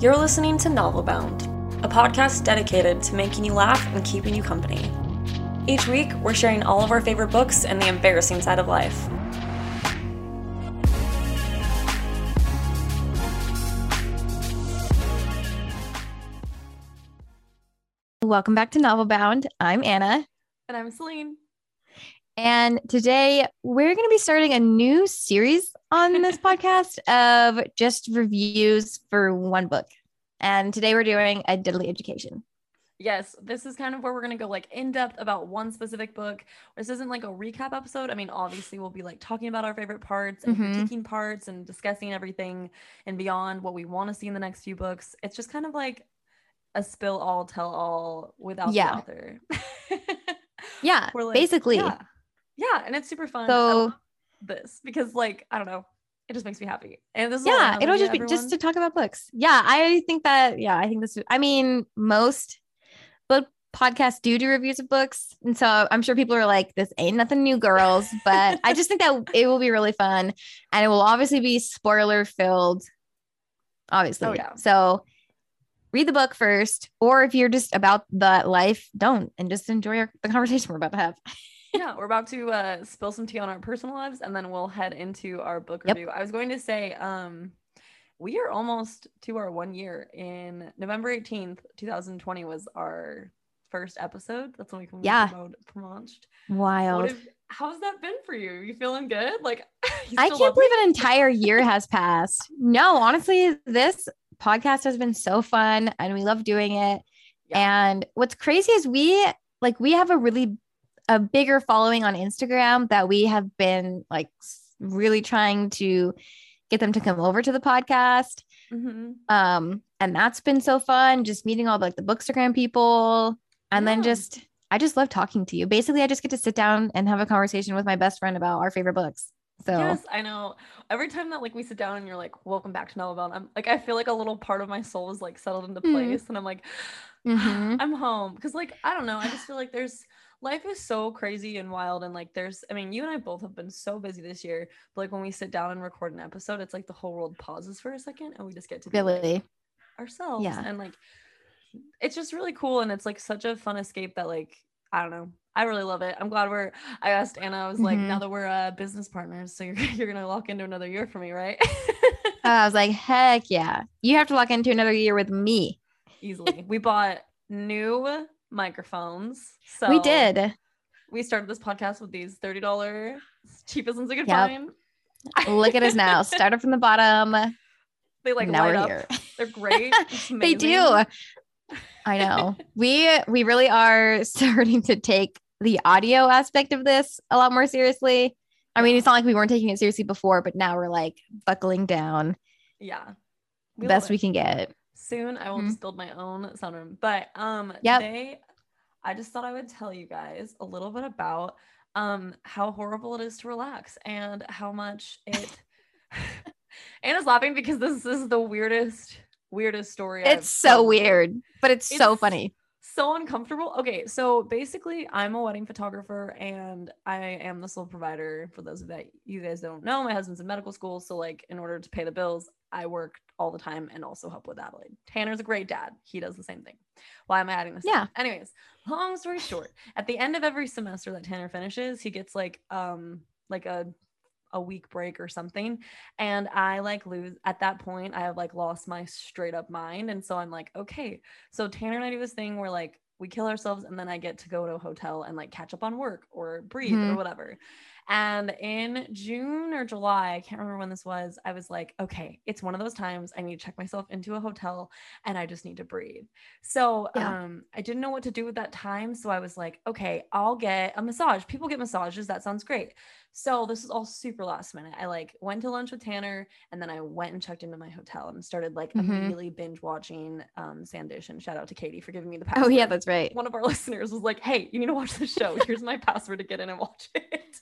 You're listening to Novel Bound, a podcast dedicated to making you laugh and keeping you company. Each week, we're sharing all of our favorite books and the embarrassing side of life. Welcome back to Novel Bound. I'm Anna. And I'm Celine. And today we're going to be starting a new series on this podcast of just reviews for one book. And today we're doing a Deadly Education. Yes, this is kind of where we're going to go like in depth about one specific book. This isn't like a recap episode. I mean, obviously, we'll be like talking about our favorite parts and Mhm. critiquing parts and discussing everything and beyond what we want to see in the next few books. It's just kind of like a spill all, tell all without Yeah. the author. Yeah, We're like, basically. Yeah. Yeah, and it's super fun. So- this because, like, I don't know, it just makes me happy. And this is Yeah, it'll just be just to talk about books. Yeah, I think that, yeah, I think this, I mean, most book podcasts do do reviews of books. And so I'm sure people are like, this ain't nothing new, girls. But I just think that it will be really fun. And it will obviously be spoiler filled. Obviously. Oh, yeah. So read the book first. Or if you're just about the life, don't and just enjoy the conversation we're about to have. yeah, we're about to uh, spill some tea on our personal lives, and then we'll head into our book Yep. review. I was going to say, um, we are almost to our one year. In November eighteenth, two thousand twenty, was our first episode. That's when we Yeah. launched. Wild. Have, how's that been for you? You feeling good? Like, I can't believe an entire year has passed. No, honestly, this podcast has been so fun and we love doing it. Yeah. And what's crazy is we like we have a really a bigger following on Instagram that we have been like really trying to get them to come over to the podcast. Mhm. Um and that's been so fun just meeting all like the bookstagram people and then just I just love talking to you. Basically, I just get to sit down and have a conversation with my best friend about our favorite books. So Yes, I know. Every time that like we sit down and you're like, "Welcome back to Novel Bound," I'm like, I feel like a little part of my soul is like settled into Mm. place, and I'm like, Mhm. I'm home because like I don't know. I just feel like there's life is so crazy and wild, and like there's. I mean, you and I both have been so busy this year, but like when we sit down and record an episode, it's like the whole world pauses for a second, and we just get to be like, really. ourselves, Yeah. and like it's just really cool, and it's like such a fun escape that like I don't know. I really love it. I'm glad we're. I asked Anna. I was like, Mhm. now that we're uh, business partners, so you're you're gonna lock into another year for me, right? I was like, heck yeah. You have to lock into another year with me. Easily. we bought new microphones. So we did. We started this podcast with these thirty dollar cheapest ones we could Yep. find. Look at us now. Started from the bottom. They like now light we're up. here. They're great. They do. I know. we we really are starting to take the audio aspect of this a lot more seriously. I mean, it's not like we weren't taking it seriously before, but now we're like buckling down Yeah. We best we can get. Soon I will Mhm. just build my own sound room. But um Yep. today I just thought I would tell you guys a little bit about um how horrible it is to relax and how much it Anna's laughing because this is the weirdest weirdest story It's so weird, but it's, so funny. so uncomfortable. Okay, so basically, I'm a wedding photographer and I am the sole provider. For those of that you guys don't know, my husband's in medical school, so like in order to pay the bills, I work all the time and also help with Adelaide. Tanner's a great dad; he does the same thing. Why am I adding this? Yeah. Anyways, long story short, at the end of every semester that Tanner finishes, he gets like um like a a week break or something and i like lose at that point i have like lost my straight up mind and so i'm like okay so Tanner and I do this thing where like we kill ourselves and then I get to go to a hotel and like catch up on work or breathe or Mhm. whatever. And in June or July, I can't remember when this was, I was like, okay, it's one of those times I need to check myself into a hotel and I just need to breathe. So Yeah. um I didn't know what to do with that time. So I was like, okay, I'll get a massage. People get massages. That sounds great. So this is all super last minute. I like went to lunch with Tanner and then I went and checked into my hotel and started like Mhm. immediately binge watching um Sanditon and shout out to Katie for giving me the password. Oh yeah, that's right. one of our listeners was like, Hey, you need to watch the show. Here's my password to get in and watch it.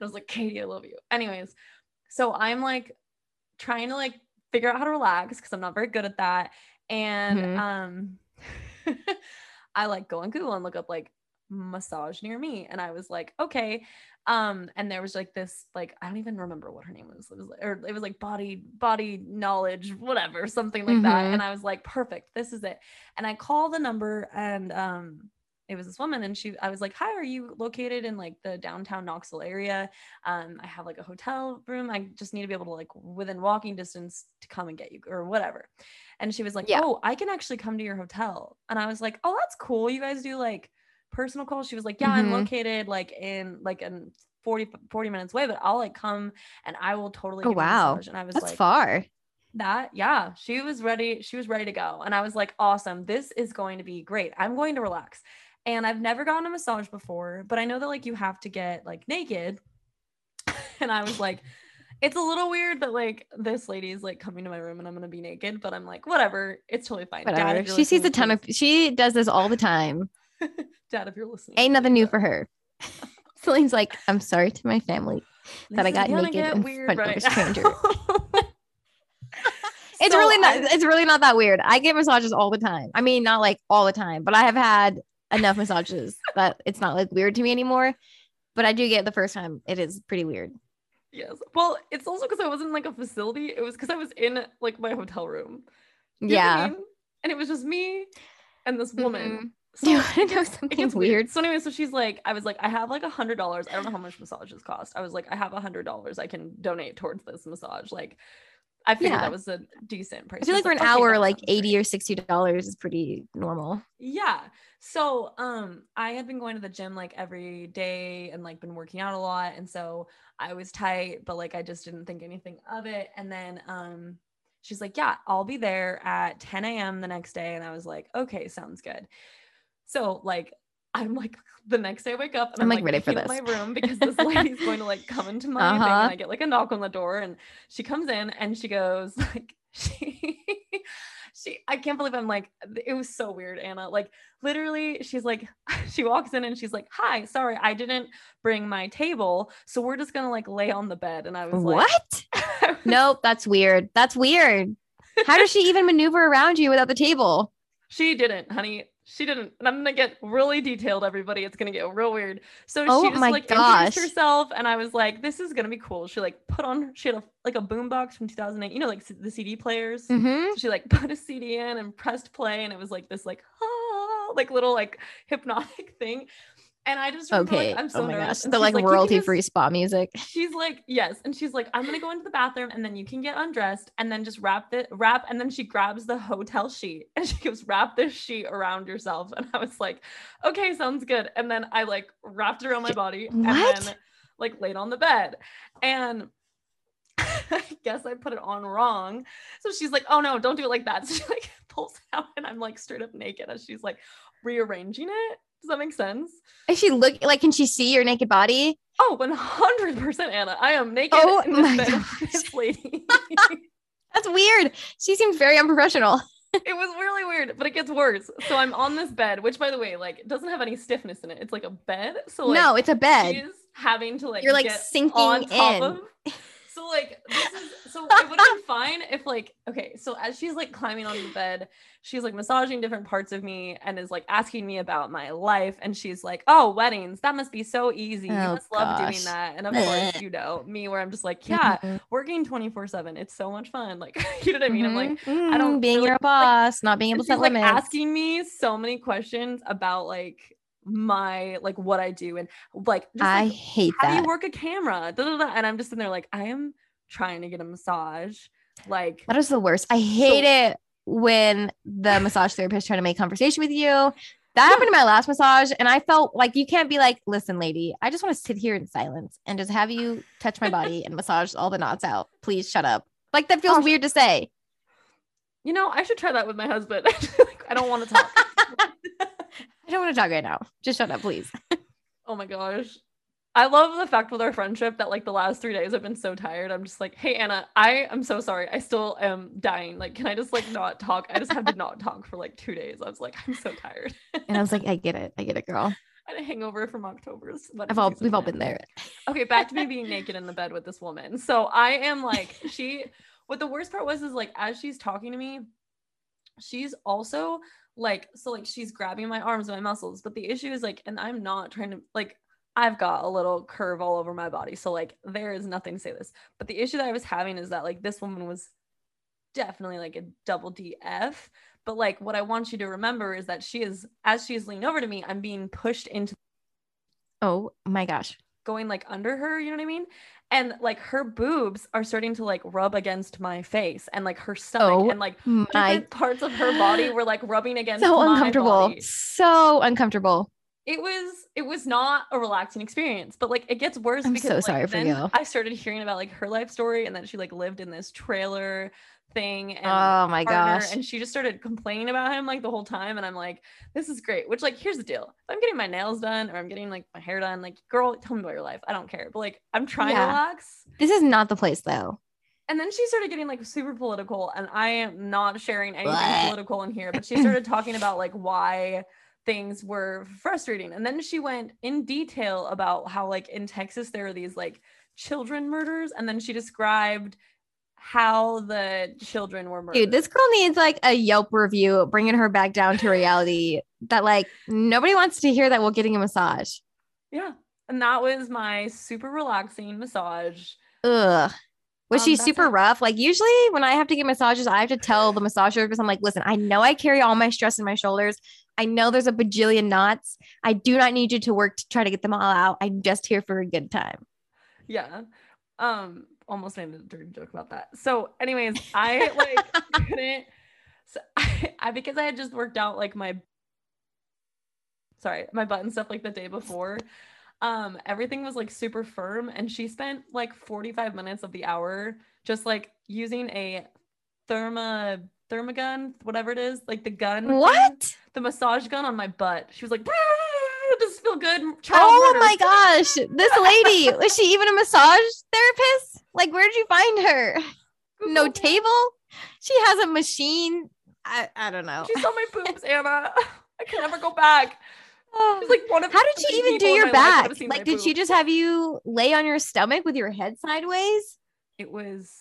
I was like, Katie, I love you. Anyways, so I'm like trying to like figure out how to relax because I'm not very good at that. And Mhm. um I like go on Google and look up like massage near me. And I was like, okay. Um, and there was like this, like, I don't even remember what her name was. It was or it was like body, body knowledge, whatever, something like that. Mhm. And I was like, perfect, this is it. And I call the number and um it was this woman and she I was like, Hi, are you located in like the downtown Knoxville area? Um, I have like a hotel room. I just need to be able to like within walking distance to come and get you or whatever. And she was like, Yeah. Oh, I can actually come to your hotel. And I was like, Oh, that's cool. You guys do like personal calls. She was like, Yeah, I'm Mhm. located like in like in 40, 40 minutes away, but I'll like come and I will totally Oh, give you a wow. And I was That's like, far. that yeah she was ready she was ready to go and i was like awesome this is going to be great i'm going to relax and i've never gotten a massage before but i know that like you have to get like naked and i was like it's a little weird that like this lady is like coming to my room and i'm gonna be naked but i'm like whatever it's totally fine Dad, Whatever. She sees a ton of. She does this all the time. dad if you're listening Ain't nothing new for her. Uh, Celine's like, I'm sorry to my family. that I This got naked in front of a stranger. It's So really not. I- it's really not that weird. I get massages all the time. I mean, not like all the time, but I have had enough massages that it's not like weird to me anymore. But I do get the first time. It is pretty weird. Yes. Well, it's also because I wasn't in like a facility. It was because I was in like my hotel room. You I yeah. mean? And it was just me and this woman. Mhm. So Do you want to know something gets weird? So anyway, so she's like, I was like, I have like a hundred dollars. I don't know how much massages cost. I was like, I have a hundred dollars I can donate towards this massage. Like, I figured Yeah. that was a decent price. I feel like for an "Okay, hour, like sounds great." eighty or sixty dollars is pretty normal. Yeah. So um I had been going to the gym like every day and like been working out a lot and so I was tight but like I just didn't think anything of it and then um she's like yeah I'll be there at 10 a.m. the next day and I was like okay sounds good. So like I'm like the next day I wake up and I'm, I'm, like, ready for this. my room because this lady's going to like come into my thing Uh-huh. and I get like a knock on the door and she comes in and she goes like she she I can't believe I'm like it was so weird Anna like literally she's like she walks in and she's like hi sorry I didn't bring my table so we're just gonna like lay on the bed and I was like What? Nope, that's weird. That's weird. How does she even maneuver around you without the table? She didn't, honey. She didn't. And I'm gonna get really detailed, everybody. It's gonna get real weird. So Oh she just like gosh. introduced herself, and I was like, "This is gonna be cool." She like put on. She had a like a boombox from 2008. You know, like the CD players. Mm-hmm. So she like put a CD in and pressed play, and it was like this like ah, like little like hypnotic thing. And I just Okay. like, I'm oh so oh my nervous. gosh. And The like, "You can royalty free spa music. she's like yes and she's like i'm gonna go into the bathroom and then you can get undressed and then just wrap the wrap and then she grabs the hotel sheet and she goes wrap this sheet around yourself and i was like okay sounds good and then i like wrapped it around my body and What? then like laid on the bed and I guess I put it on wrong. So she's like, oh no, don't do it like that. So she like pulls it out and I'm like straight up naked as she's like rearranging it. Does that make sense? Is she look like? Can she see your naked body? Oh, 100% Anna. I am naked Oh in my bed this lady. That's weird. She seems very unprofessional. it was really weird, but it gets worse. So I'm on this bed, which by the way, like doesn't have any stiffness in it. It's like a bed. So like no, it's a bed. she's having to like You're, like, get sinking on top in. of so like this is so it would have been fine if like okay so as she's like climbing on the bed she's like massaging different parts of me and is like asking me about my life. And she's like oh weddings. That must be so easy. You Oh, must love doing that. And of course you know me where i'm just like yeah Mhm. working 24 7 it's so much fun. Like you know what i mean? I'm like Mhm. I don't Mm, being really- your like- boss, not being able to set like limits. asking me so many questions about like my like what I do and like just I like hate how do that. you work a camera? Da, da, da. And I'm just in there like I am trying to get a massage. Like That is the worst. I hate it when the massage therapist trying to make conversation with you. That happened in my last massage, and I felt like you can't be like, "Listen, lady, I just want to sit here in silence and just have you touch my body and massage all the knots out. Please shut up." Like that feels Gosh. weird to say. you know, I should try that with my husband. like, I don't want to talk. I don't want to talk right now. Just shut up, please. oh my gosh. I love the fact with our friendship that like the last three days I've been so tired. I'm just like, hey Anna, I am so sorry. I still am dying. Like, can I just like not talk? I just had to not talk for like two days. I was like, I'm so tired. And I was like, "I get it. I get it, girl. I had a hangover from October's. wedding I've all we've all been there." okay back to me being naked in the bed with this woman so i am like she what the worst part was is like as she's talking to me she's also like so like she's grabbing my arms and my muscles but the issue is like and i'm not trying to like i've got a little curve all over my body so like there is nothing to say this but the issue that i was having is that like this woman was definitely like a double df but like what i want you to remember is that she is as she is leaning over to me i'm being pushed into Oh my gosh. Going like under her, you know what I mean? And like her boobs are starting to like rub against my face and like her stomach Oh and like My parts of her body were like rubbing against so my uncomfortable. body. So uncomfortable. It was it was not a relaxing experience, but like it gets worse I'm because so like, sorry for you. I started hearing about like her life story and that she like lived in this trailer thing and Oh my partner, gosh. and she just started complaining about him like the whole time and i'm like this is great which like here's the deal if i'm getting my nails done or i'm getting like my hair done like girl tell me about your life i don't care but like i'm trying Yeah. to relax This is not the place though. and then she started getting like super political and i am not sharing anything Blech. political in here but she started talking about like why things were frustrating and then she went in detail about how like in texas there are these like children murders and then she described how the children were murdered Dude, this girl needs like a Yelp review, bringing her back down to reality. that like nobody wants to hear that while getting a massage. Yeah. And that was my super relaxing massage. Ugh. Was Um, she super it. rough? Like usually when I have to get massages, I have to tell the massage therapist, I'm like, listen, I know I carry all my stress in my shoulders. I know there's a bajillion knots. I do not need you to work to try to get them all out. I'm just here for a good time. Yeah. Um, almost made a dirty joke about that. So, anyways, I like couldn't so I, I because I had just worked out like my sorry, my button stuff like the day before. Um, everything was like super firm, and she spent like 45 minutes of the hour just like using a therma thermagun, whatever it is, like the gun. thing, What? the massage gun on my butt. She was like, "Does this feel good?" Oh murder." my gosh. This lady, was she even a massage therapist? Like, where did you find her? No Google. table? She has a machine. I, I don't know. She saw my boobs, Anna. I can never go back. She's like one of How did she even do your my life that back? Like, did she just have you lay on your stomach with your head sideways? It was.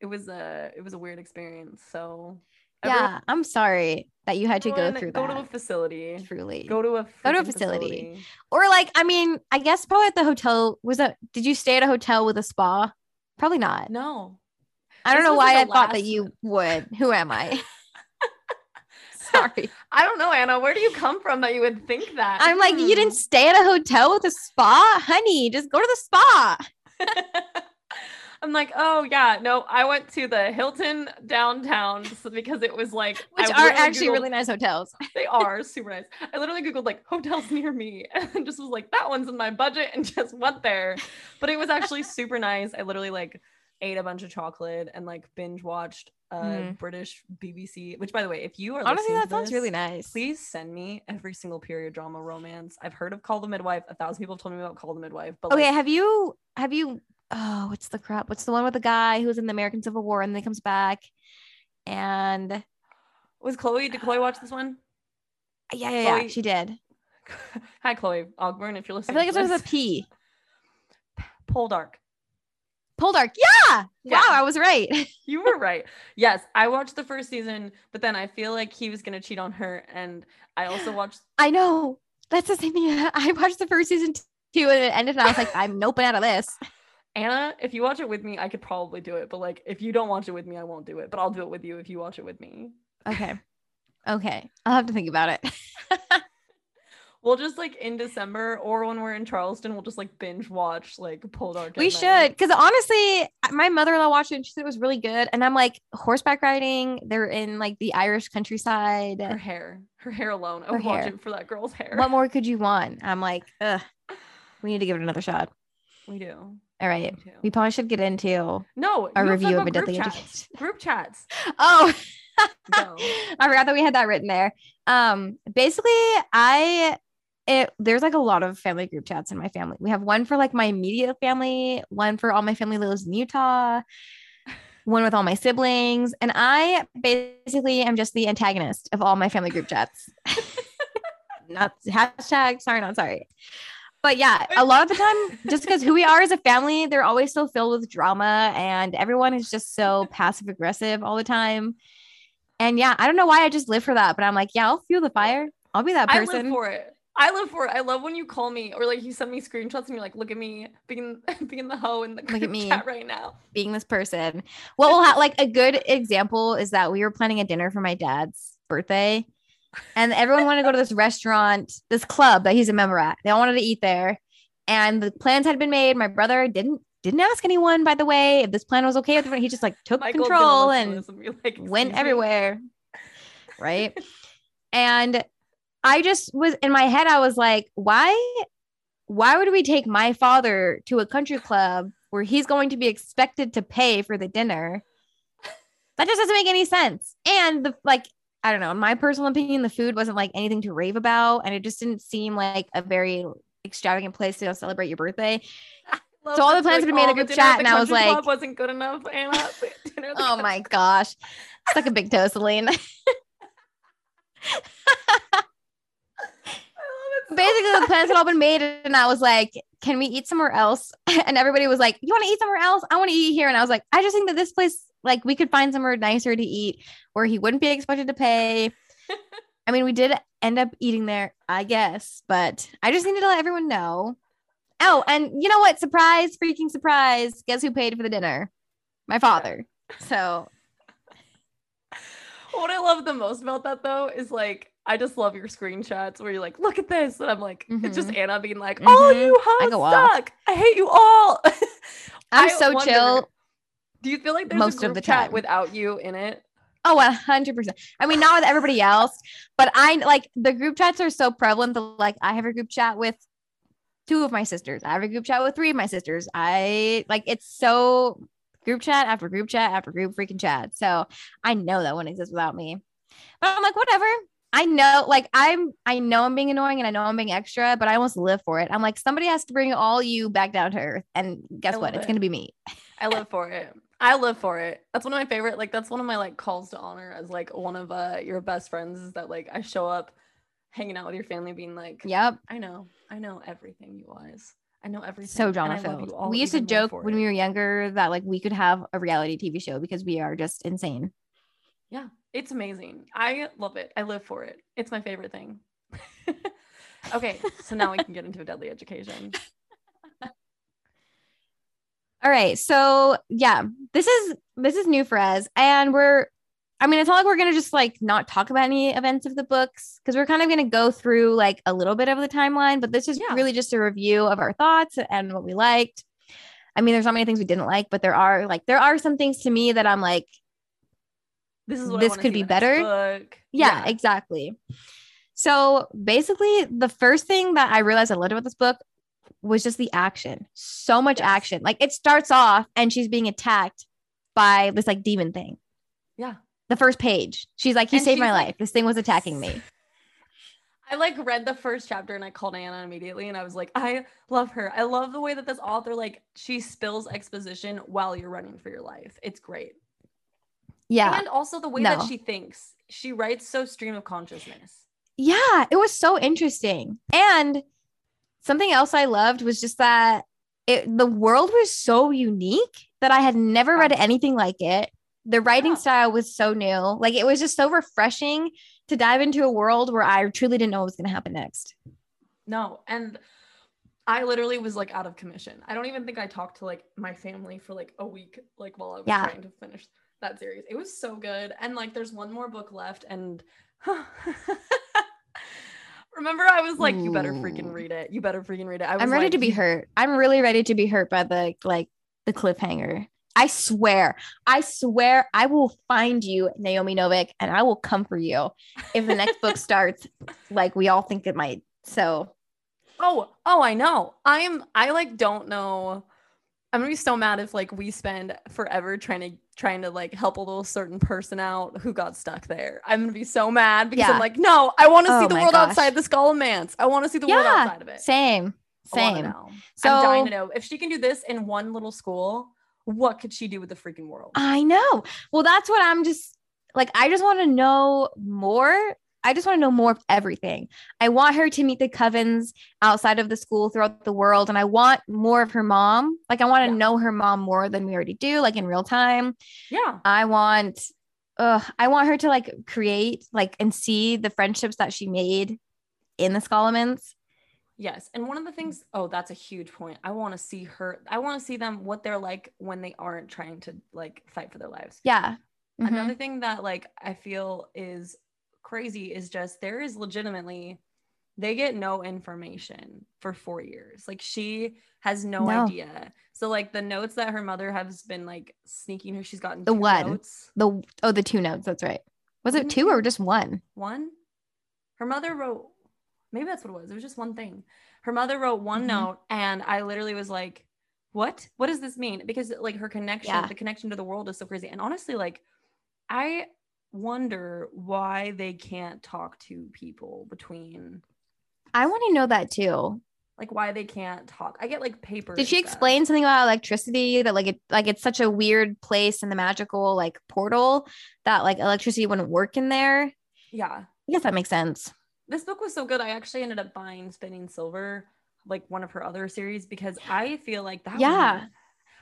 It was a. It was a weird experience. So. Everyone- Yeah, I'm sorry that you had to go through Go that. Go to a facility. truly. Go to a. Go to a freaking facility. or like, I mean, I guess probably at the hotel. Was that? Did you stay at a hotel with a spa? Probably not. No. I don't This know why I thought that you would. Who am I? Sorry. I don't know, Anna. Where do you come from that you would think that? I'm like, you Hmm. didn't stay at a hotel with a spa, honey. Just go to the spa. I'm like, oh yeah, no, I went to the Hilton downtown because it was like, Which I are actually Googled- really nice hotels. They are super nice. I literally googled like hotels near me and just was like, that one's in my budget and just went there. But it was actually super nice. I literally like ate a bunch of chocolate and like binge watched uh Mm. British BBC. Which by the way, if you are Honestly, listening that to sounds really nice. Please send me every single period drama romance. I've heard of Call the Midwife. A thousand people have told me about Call the Midwife. But Okay, like, have you have you oh what's the crap? What's the one with the guy who was in the American Civil War and then comes back? And was Chloe? Did Chloe watch this one? yeah, yeah, yeah, she did. Hi, Chloe Ogburn, if you're listening. I feel like it was a P. with a this. P. Poldark. Poldark. Yeah. Yeah. Wow, I was right. You were right. Yes, I watched the first season, but then I feel like he was gonna cheat on her, and I also watched. I know. That's the same thing. I watched the first season too, and it ended, and I was like, I'm noping out of this. Anna, if you watch it with me, I could probably do it. But like, if you don't watch it with me, I won't do it. But I'll do it with you if you watch it with me. Okay. Okay. I'll have to think about it. We'll just like in December or when we're in Charleston, we'll just like binge watch like Poldark. at we should. Because honestly, my mother in law watched it and she said it was really good. And I'm like, horseback riding, they're in like the Irish countryside. Her hair, her hair alone. I would watch it for that girl's hair. What more could you want? I'm like, ugh, we need to give it another shot. We do. All right. We do. We probably should get into No, a you have to talk review of a about group deadly chats. education. Group chats. Oh, Go. I forgot that we had that written there. Um, basically, I it there's like a lot of family group chats in my family. We have one for like my immediate family, one for all my family lives in Utah, one with all my siblings, and I basically am just the antagonist of all my family group chats. not hashtag sorry, not sorry. But yeah, a lot of the time, just because who we are as a family, they're always so filled with drama, and everyone is just so passive aggressive all the time. And yeah, I don't know why I just live for that, but I'm like, yeah, I'll fuel the fire. I'll be that person. I live for it. I live for it. I love when you call me or like you send me screenshots and you're like, look at me being being the hoe in the Look at me. chat right now. being this person. What will ha- like a good example is that we were planning a dinner for my dad's birthday, and everyone wanted to go to this restaurant, this club that he's a member at. They all wanted to eat there, and the plans had been made. My brother didn't didn't ask anyone, by the way, if this plan was okay with everyone. He just like took Michael's gonna control and and like, went me?" everywhere. Right. and I just was in my head, I was like, why? Why would we take my father to a country club where he's going to be expected to pay for the dinner? That just doesn't make any sense. And the like, I don't know, in my personal opinion, the food wasn't like anything to rave about. And it just didn't seem like a very extravagant place to celebrate your birthday. So all the plans had been made in the "Oh, group chat, the and I was like- club wasn't good enough, Anna. The Oh my gosh. Stuck a big toe, Celine. I love it so basically the plans had all been made and i was like can we eat somewhere else and everybody was like you want to eat somewhere else i want to eat here and i was like i just think that this place like we could find somewhere nicer to eat where he wouldn't be expected to pay i mean we did end up eating there i guess but i just needed to let everyone know oh and you know what surprise freaking surprise guess who paid for the dinner my father so What I love the most about that though is like I just love your screenshots where you're like, look at this. And I'm like, it's just Anna being like, oh, Mhm. you I hoes go off. I hate you all. i'm I so wonder, chill Do you feel like there's most a of the chat time. without you in it? Oh, a hundred percent. I mean, not with everybody else, but I like the group chats are so prevalent that like I have a group chat with two of my sisters. I have a group chat with three of my sisters. I like it's so group chat after group chat after group freaking chat. So I know that wouldn't exist without me. But I'm like, whatever. I know, like I'm I know I'm being annoying and I know I'm being extra, but I almost live for it. I'm like, somebody has to bring all you back down to earth. And guess what? love It's gonna be me. I live for it. I live for it. That's one of my favorite. Like that's one of my like calls to honor as like one of uh your best friends is that like I show up hanging out with your family being like, Yep. I know, I know everything you guys. I know everything. so drama filled. We used to joke when it. we were younger that like we could have a reality TV show because we are just insane. Yeah, it's amazing. I love it. I live for it. It's my favorite thing. okay, so now we can get into a deadly education. All right. So yeah, this is this is new for us. And we're I mean, it's not like we're gonna just like not talk about any events of the books because we're kind of gonna go through like a little bit of the timeline, but this is Yeah. really just a review of our thoughts and what we liked. I mean, there's not many things we didn't like, but there are like there are some things to me that I'm like, This is what This could be in the next better. Book. yeah, exactly. So basically, the first thing that I realized I loved about this book was just the action. So much Yes. action. Like it starts off and she's being attacked by this like demon thing. yeah. The first page, she's like, "He And saved my like, life. This thing was attacking me." I like read the first chapter and I called Anna immediately and I was like, I love her. I love the way that this author like she spills exposition while you're running for your life. It's great. Yeah, And also the way No. that she thinks. She writes so stream of consciousness. yeah, it was so interesting. And something else I loved was just that it the world was so unique that I had never read anything like it. The writing style was so new. Like it was just so refreshing to dive into a world where I truly didn't know what was going to happen next. No, and I literally was like out of commission. I don't even think I talked to like my family for like a week, like while I was Yeah. trying to finish that series. It was so good. And like there's one more book left, and remember I was like, you better freaking read it. You better freaking read it. I was I'm ready like, to be hurt. I'm really ready to be hurt by the like the cliffhanger. I swear, I swear, I will find you, Naomi Novik, and I will come for you if the next book starts like we all think it might. So Oh, oh, I know. I'm I like don't know. I'm gonna be so mad if like we spend forever trying to trying to like help a little certain person out who got stuck there. I'm gonna be so mad because Yeah. I'm like, no, I want to Oh see the world gosh. outside the Scholomance. I want to see the world outside of it. same, same. So I'm dying to know if she can do this in one little school. What could she do with the freaking world? I know. Well, that's what I'm just like. I just want to know more. I just want to know more of everything. I want her to meet the covens outside of the school throughout the world. And I want more of her mom. Like, I want to Yeah. know her mom more than we already do, like in real time. yeah, I want ugh, I want her to like create like and see the friendships that she made in the Scholomance. Yes. And one of the things, oh, that's a huge point. I want to see her, I want to see them what they're like when they aren't trying to like fight for their lives. Yeah. Mhm. Another thing that like I feel is crazy is just there is legitimately they get no information for 4 years. Like she has no, No. idea. So like the notes that her mother has been like sneaking her she's gotten The one. notes. The oh, the two notes. That's right. Was it two or just one? One? Her mother wrote maybe that's what it was. It was just one thing. Her mother wrote one Mhm. note and I literally was like, "What? What does this mean?" Because like her connection, Yeah. the connection to the world is so crazy. And honestly like I wonder why they can't talk to people between I want to know that too. like why they can't talk. I get like paper. Did she explain something about electricity that like it like it's such a weird place in the magical like portal that like electricity wouldn't work in there? Yeah. I guess that makes sense. This book was so good. I actually ended up buying Spinning Silver, like one of her other series, because I feel like that Yeah. one-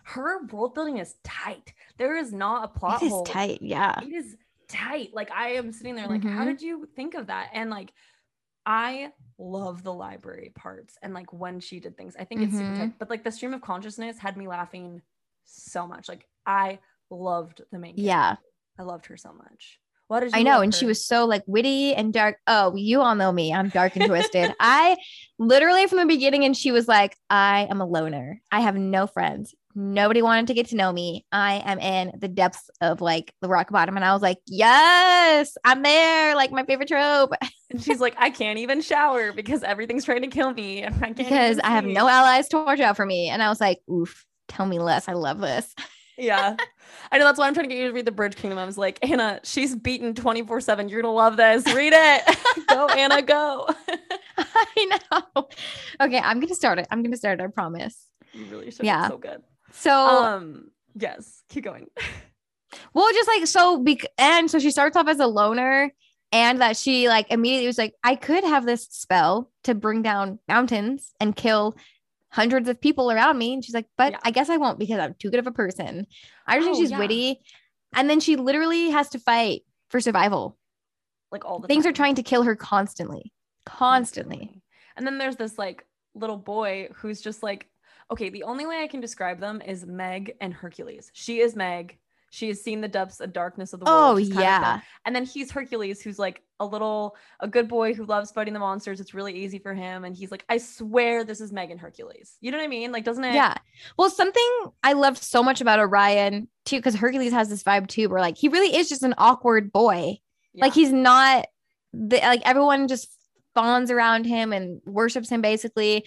her world building is tight. There is not a plot It is hole. tight. Yeah. It is tight. Like I am sitting there like, how Mhm. did you think of that? And like I love the library parts and like when she did things. I think it's super Mhm. tight. But like the stream of consciousness had me laughing so much. Like I loved the main Yeah. character. I loved her so much. What did you I know. And she was so like witty and dark. Oh, you all know me. I'm dark and twisted. I literally from the beginning, and she was like, I am a loner. I have no friends. Nobody wanted to get to know me. I am in the depths of like the rock bottom. And I was like, yes, I'm there. Like my favorite trope. And she's like, I can't even shower because everything's trying to kill me. And I can't because I have no allies to watch out for me. And I was like, oof, tell me less. I love this. Yeah. I know that's why I'm trying to get you to read the Bridge Kingdom. I was like, Anna, she's beaten 24 7. You're going to love this. Read it. go, Anna, go. I know. Okay, I'm gonna start it. I'm gonna start it, I promise. you really should. Yeah. So good. So Um, yes, keep going. Well, just like so, bec- and so she starts off as a loner, and that she like immediately was like, I could have this spell to bring down mountains and kill hundreds of people around me. And she's like, but Yeah. I guess I won't because I'm too good of a person. I just think Oh, she's yeah. witty, and then she literally has to fight for survival. Like all the Things are trying to kill her constantly, constantly. And then there's this like little boy who's just like, okay, the only way I can describe them is Meg and Hercules. She is Meg. She has seen the depths and darkness of the world. Oh of yeah. And then he's Hercules, who's like a little, a good boy who loves fighting the monsters. It's really easy for him. And he's like, I swear this is Meg and Hercules. You know what I mean? Like, doesn't it? yeah. Well, something I loved so much about Orion too, because Hercules has this vibe too, where like he really is just an awkward boy. Like he's not the like everyone just fawns around him and worships him basically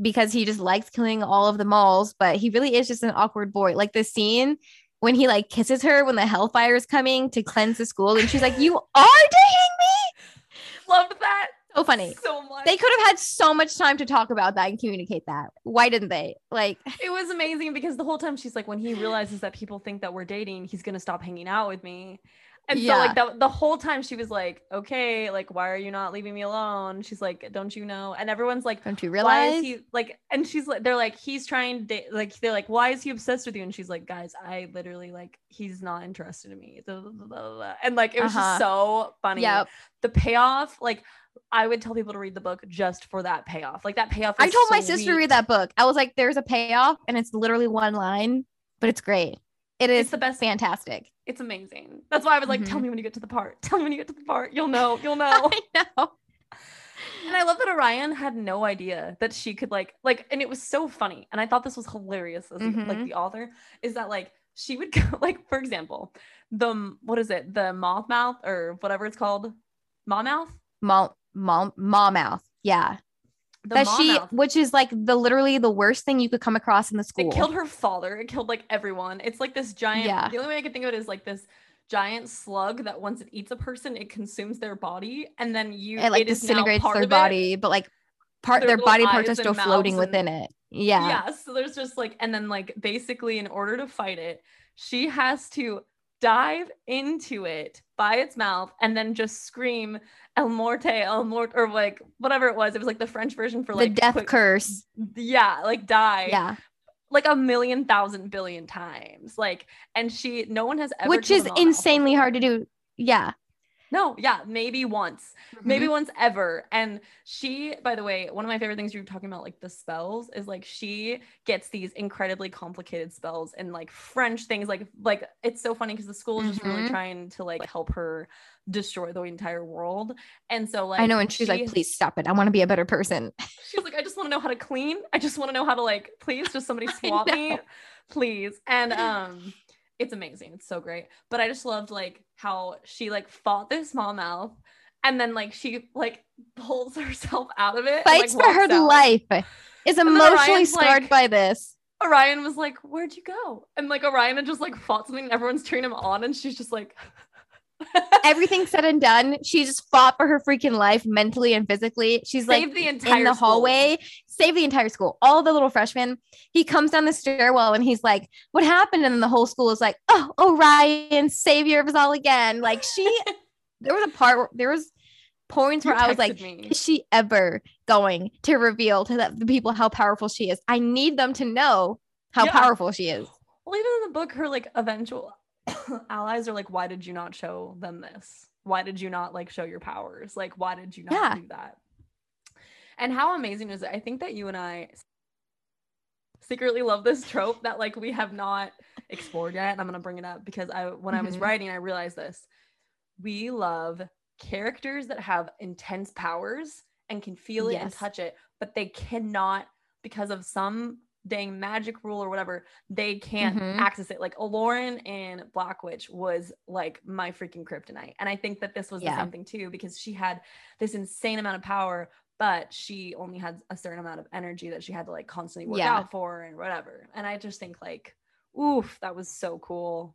because he just likes killing all of the mals, but he really is just an awkward boy. Like the scene when he like kisses her when the hellfire is coming to cleanse the school, and she's like, You are dating me. loved that So funny. so much. They could have had so much time to talk about that and communicate that. Why didn't they? Like, it was amazing because the whole time she's like, when he realizes that people think that we're dating, he's gonna stop hanging out with me. And so like that the whole time she was like, okay, like why are you not leaving me alone? She's like, don't you know? And everyone's like, don't you why realize? is he like? And she's like, they're like, he's trying to. Like they're like, why is he obsessed with you? And she's like, guys, I literally like, he's not interested in me. Blah, blah, blah, blah, blah. And like, it was Uh-huh. just so funny. Yep. The payoff, like. I would tell people to read the book just for that payoff. Like that payoff. I told my sister to read that book. I was like, there's a payoff and it's literally one line, but it's great. It is It's the best fantastic. It's amazing. That's why I was like, tell Mhm. me when you get to the part. Tell me when you get to the part. You'll know. You'll know. I know. and I love that Orion had no idea that she could like like, and it was so funny. And I thought this was hilarious as the- like the author is that like she would go like for example, the what is it, the moth mouth or whatever it's called, maw mouth. Mom, mom, mom mouth. Yeah. The that she, mouth. which is like the literally the worst thing you could come across in the school. It killed her father. It killed like everyone. It's like this giant. Yeah. The only way I could think of it is like this giant slug that once it eats a person, it consumes their body, and then you it like now disintegrates their of it. body, but like part Their their, body parts are still floating and- within it. Yeah. Yeah. So there's just like, and then like basically, in order to fight it, she has to dive into it by its mouth and then just scream El Morte, El Morte, or like whatever it was. It was like the French version for like the death quick- curse. Yeah, like die. Yeah. like a million thousand billion times. Like, and she, no one has ever, which is insanely hard to do. Yeah. No, yeah, maybe once, maybe Mhm. once ever. And she, by the way, one of my favorite things you're talking about, like the spells, is like she gets these incredibly complicated spells and like French things. Like, like it's so funny because the school is just really Mhm. trying to like help her destroy the entire world. And so, like, I know. And she's like, please stop it. I want to be a better person. She's like, I just want to know how to clean. I just want to know how to like, please, just somebody swap me, please. And um, it's amazing. It's so great. But I just loved like how she like fought this small mouth, and then like she like pulls herself out of it, and, Fights like, for her out. life. Is emotionally scarred like- by this. Orion was like, "Where'd you go?" And like Orion had just like fought something, and everyone's cheering him on, and she's just like. Everything said and done, she just fought for her freaking life mentally and physically. She's like Saved the entire in the school. Saved the entire school, all the little freshmen. He comes down the stairwell and he's like, What happened? And then the whole school is like, Oh, Orion, savior of us all again. Like she, there was a part where there was points You where I was like, me. Is she ever going to reveal to the, the people how powerful she is? I need them to know how Yeah. powerful she is. Well, even in the book, her like eventual allies are like, why did you not show them this? Why did you not like show your powers? Like, why did you not Yeah. do that? And how amazing is it? I think that you and I secretly love this trope that like we have not explored yet. And I'm gonna bring it up because I when I was Mhm. writing, I realized this. We love characters that have intense powers and can feel it and touch it, but they cannot because of some dang magic rule or whatever, they can't Mhm. access it. Like Elloren in Black Witch was like my freaking kryptonite. And I think that this was the Yeah. same thing too, because she had this insane amount of power, but she only had a certain amount of energy that she had to like constantly work Yeah. out for and whatever. And I just think like, oof, that was so cool.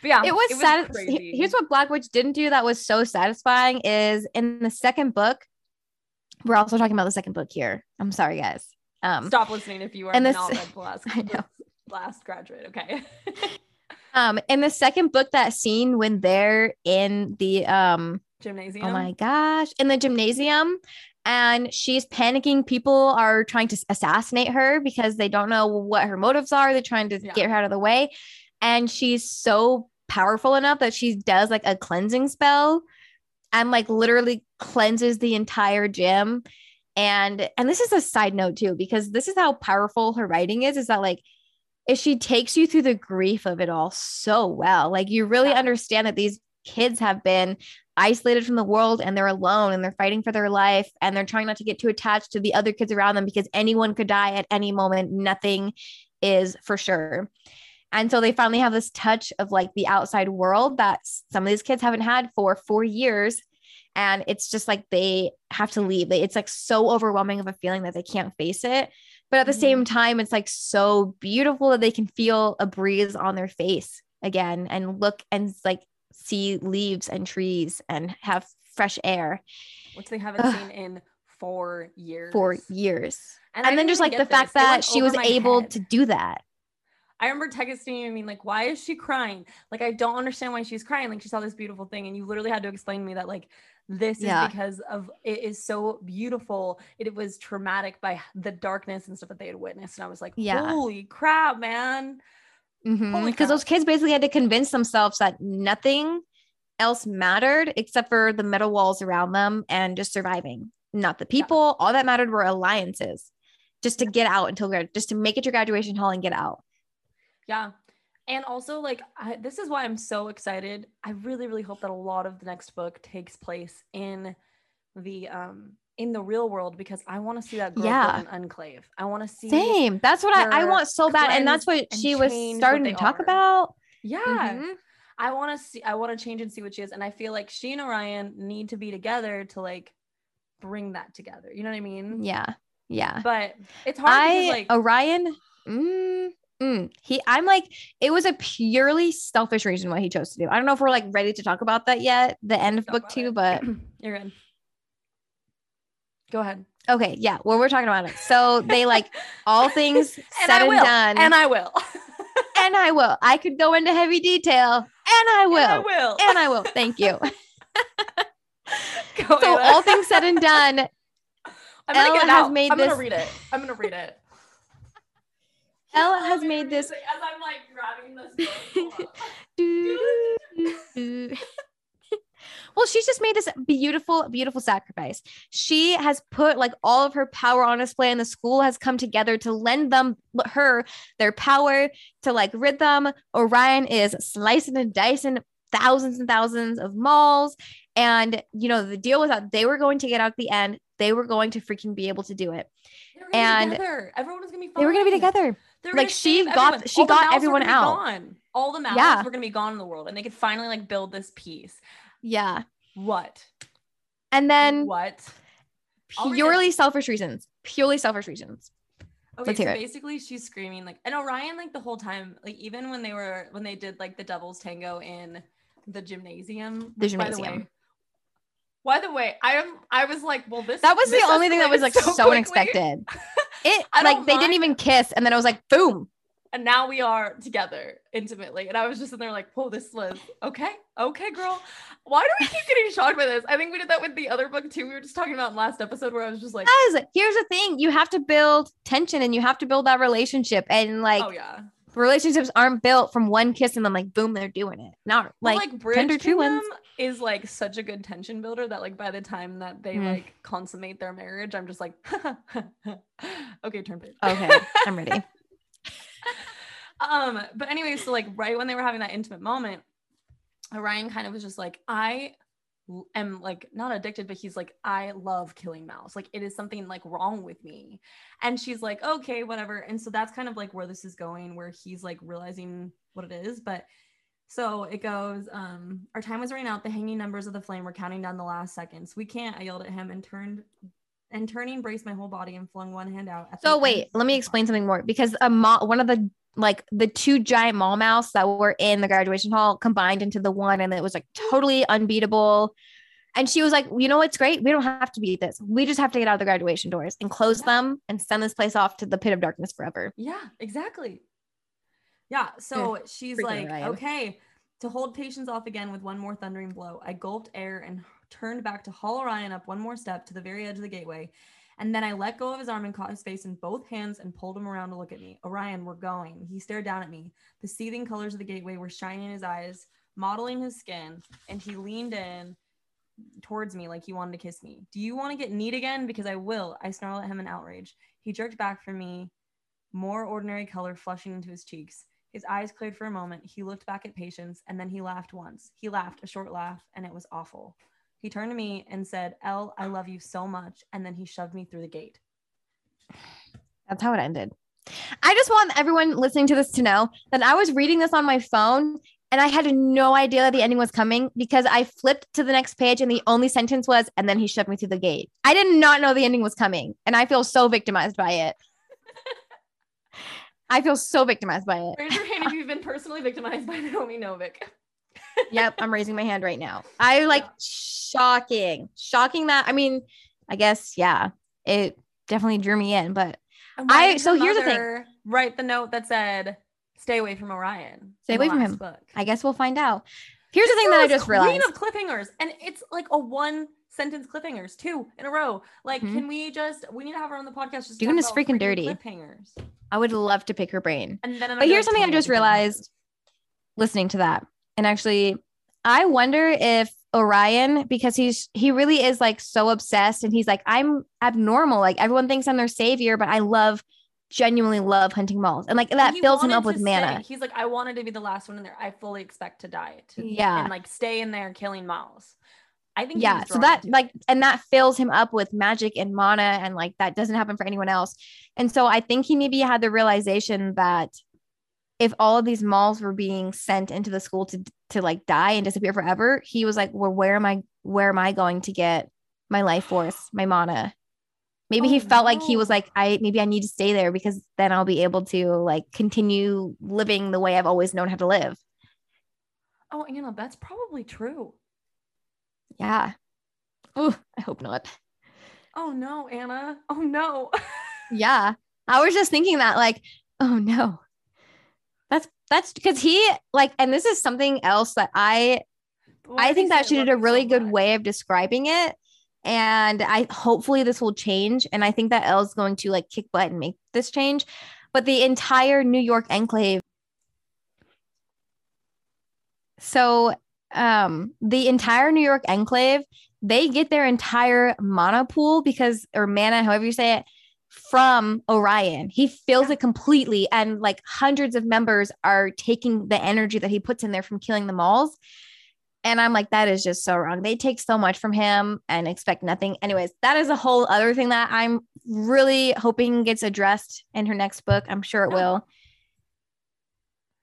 But yeah, it was, crazy. Here's what Black Witch didn't do that was so satisfying is in the second book. We're also talking about the second book here. I'm sorry, guys. Um, Stop listening if you are and this- not read the last, I know. last graduate. Okay. um, in the second book, that scene when they're in the um, Gymnasium. oh my gosh, in the gymnasium, and she's panicking. People are trying to assassinate her because they don't know what her motives are. They're trying to Yeah. get her out of the way, and she's so powerful enough that she does like a cleansing spell and like literally cleanses the entire gym and and this is a side note too because this is how powerful her writing is is that like if she takes you through the grief of it all so well like you really Yeah. understand that these kids have been isolated from the world and they're alone and they're fighting for their life and they're trying not to get too attached to the other kids around them because anyone could die at any moment nothing is for sure and so they finally have this touch of like the outside world that some of these kids haven't had for four years. And it's just like they have to leave. It's like so overwhelming of a feeling that they can't face it. But at the Mhm. same time, it's like so beautiful that they can feel a breeze on their face again and look and like see leaves and trees and have fresh air Which they haven't Ugh. seen in four years. Four years. I And, then just like the this. fact It that she was able head. to do that. I remember texting you. I mean, like, why is she crying? Like, I don't understand why she's crying. Like, she saw this beautiful thing, and you literally had to explain to me that, like, this Yeah. is because of it is so beautiful. It, was traumatic by the darkness and stuff that they had witnessed. And I was like, Yeah. holy crap, man. Because crap. those kids basically had to convince themselves that nothing else mattered except for the metal walls around them and just surviving. Not the people. All that mattered were alliances, just to get out until just to make it to graduation hall and get out. Yeah. And also, like, I, this is why I'm so excited. I really, really hope that a lot of the next book takes place in the um in the real world because I want to see that girl Yeah. an enclave. I want to see Same. That's what I, I want so bad, and that's what and she was starting to talk are. about. Yeah. Mhm. I want to see I want to change and see what she is and I feel like she and Orion need to be together to like bring that together. You know what I mean? Yeah, yeah. But it's hard I because like Orion. Mm, mm, he, I'm like, it was a purely selfish reason why he chose to do. I don't know if we're like ready to talk about that yet. The end of book two, it. but you're good. Go ahead. okay, yeah. Well, we're talking about it. So they like all things And said I and will. done, And I will. and I will. I could go into heavy detail, and I will, And I will. and I will. Thank you. Go so all things said and done, I'm gonna Ella has made I'm this- gonna read it. I'm gonna read it. El has made this. As I'm like grabbing this. book. Do, do, do. Well, she's just made this beautiful, beautiful sacrifice. She has put like all of her power on display, and the school has come together to lend them her their power to like rid them. Orion is slicing and dicing thousands and thousands of mals. And you know, the deal was that they were going to get out at the end. They were going to freaking be able to do it. And everyone was gonna be. They were gonna be together. They were Like, she got- everyone. she All the got were everyone out. Gone. All the mouths Yeah. were gonna be gone in the world, and they could finally like build this peace. Yeah. What? And then what? I'll read it. purely selfish reasons. Purely selfish reasons. Okay, Let's so it. basically she's screaming like and Orion like the whole time, like even when they were when they did like the devil's tango in the gymnasium. The which, by gymnasium. way- By the way, I am I was like, well this That was the only thing that was like so, quickly. unexpected. It like they didn't even kiss, and then I was like boom. And now we are together intimately. And I was just in there like, whoa, this was okay. Okay, girl. Why do we keep getting shocked by this? I think we did that with the other book too. We were just talking about in last episode where I was just like, Guys, here's the thing: you have to build tension, and you have to build that relationship, and like oh yeah. relationships aren't built from one kiss and then like boom, they're doing it. Not Well, like, like Bridge Tender True Kingdom Ones. is like such a good tension builder that like by the time that they Mm. like consummate their marriage, I'm just like, okay, turn page. okay, I'm ready. um, but anyway, so like right when they were having that intimate moment, Orion kind of was just like, I am like not addicted, but he's like, I love killing mals. Like it is something like wrong with me. And she's like, okay, whatever. And so that's kind of like where this is going, where he's like realizing what it is. But so it goes, um, our time was running out. The hanging numbers of the flame were counting down the last seconds. We can't, I yelled at him and turned and turning braced my whole body and flung one hand out. at So wait, let me explain something more because a mal, one of the like the two giant maw-mouths that were in the graduation hall combined into the one, and it was like totally unbeatable. And she was like, "You know what's great? We don't have to beat this. We just have to get out of the graduation doors and close Yeah. them and send this place off to the pit of darkness forever." Yeah, exactly. Yeah. So she's freaking like, Orion. okay, to hold patience off again with one more thundering blow, I gulped air and turned back to haul Orion up one more step to the very edge of the gateway. And then I let go of his arm and caught his face in both hands and pulled him around to look at me. Orion, we're going. He stared down at me. The seething colors of the gateway were shining in his eyes, modeling his skin, and he leaned in towards me like he wanted to kiss me. Do you want to get neat again? Because I will. I snarled at him in outrage. He jerked back from me, more ordinary color flushing into his cheeks. His eyes cleared for a moment. He looked back at Patience and then he laughed once. He laughed, a short laugh, and it was awful. He turned to me and said, El, I love you so much. And then he shoved me through the gate. That's how it ended. I just want everyone listening to this to know that I was reading this on my phone and I had no idea that the ending was coming because I flipped to the next page and the only sentence was, and then he shoved me through the gate. I did not know the ending was coming. And I feel so victimized by it. I feel so victimized by it. Raise your hand if you've been personally victimized by Naomi Novik. Yep, I'm raising my hand right now. I like Yeah. shocking, shocking that. I mean, I guess, yeah, it definitely drew me in, but I- so here's the thing. Write the note that said, "Stay away from Orion." Stay away from him. Book. I guess we'll find out. Here's the thing that I is just realized. Queen of cliffhangers, and it's like a one sentence cliffhangers, two in a row. Like, Mhm. can we just? We need to have her on the podcast. Just Doing this freaking dirty. cliffhangers. I would love to pick her brain. And then, But here's something I just realized listening to that. And actually, I wonder if Orion, because he's he really is like so obsessed and he's like, I'm abnormal. Like everyone thinks I'm their savior, but I love genuinely love hunting mals. And like that He fills him up with mana. stay. He's like, I wanted to be the last one in there. I fully expect to die. To, Yeah. and like stay in there killing mals. I think. Yeah. So that like it. and that fills him up with magic and mana and like that doesn't happen for anyone else. And so I think he maybe had the realization that if all of these mals were being sent into the school to to like die and disappear forever, he was like, "Well, where am I where am I going to get my life force, my mana?" Maybe he Oh, felt like he was like, "I maybe I need to stay there because then I'll be able to like continue living the way I've always known how to live." Oh, Anna, that's probably true. Yeah. Oh, I hope not. Oh no, Anna. Oh no. Yeah. I was just thinking that, like, oh no. That's that's because he like, and this is something else that I Why I think that she did a you so really good much? way of describing it. And I hopefully this will change. And I think that El's going to like kick butt and make this change. but the entire New York enclave. So, um, the entire New York enclave, they get their entire mana pool because, or mana, however you say it, from Orion. He fills Yeah. it completely, and like hundreds of members are taking the energy that he puts in there from killing the mals. And I'm like, that is just so wrong. They take so much from him and expect nothing. Anyways, that is a whole other thing that I'm really hoping gets addressed in her next book. I'm sure it will.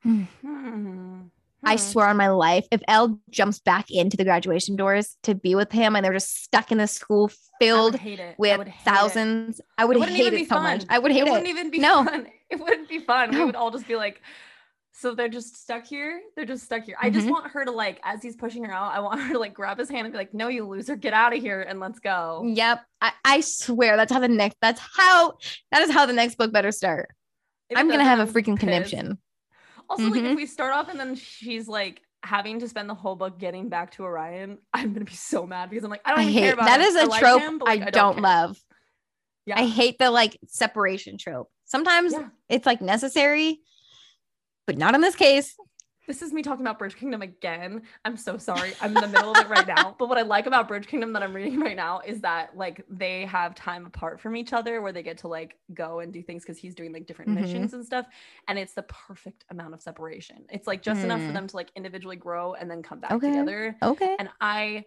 Hmm. Hmm. Hmm. I swear on my life, if El jumps back into the graduation doors to be with him and they're just stuck in the school filled. I with would hate it. thousands, I would It wouldn't hate even it be so much. I would hate it it. wouldn't even be No. fun. It wouldn't be fun. We would all just be like, so they're just stuck here. They're just stuck here. I just Mhm. want her to like, as he's pushing her out, I want her to like grab his hand and be like, "No, you loser, get out of here and let's go." Yep. I, I swear that's how the next that's how that is how the next book better start. If I'm gonna have a freaking pissed. conniption. Also, like Mhm. if we start off and then she's like having to spend the whole book getting back to Orion, I'm gonna be so mad because I'm like, I don't I hate care about that him. is I a like trope him, but, I, like, don't care. love. Yeah. I hate the like separation trope. Sometimes Yeah. it's like necessary, but not in this case. This is me talking about Bridge Kingdom again. I'm so sorry. I'm in the middle of it right now. But what I like about Bridge Kingdom that I'm reading right now is that like they have time apart from each other where they get to like go and do things because he's doing like different Mhm. missions and stuff. And it's the perfect amount of separation. It's like just enough for Mm. them to like individually grow and then come back Okay. together. Okay. And I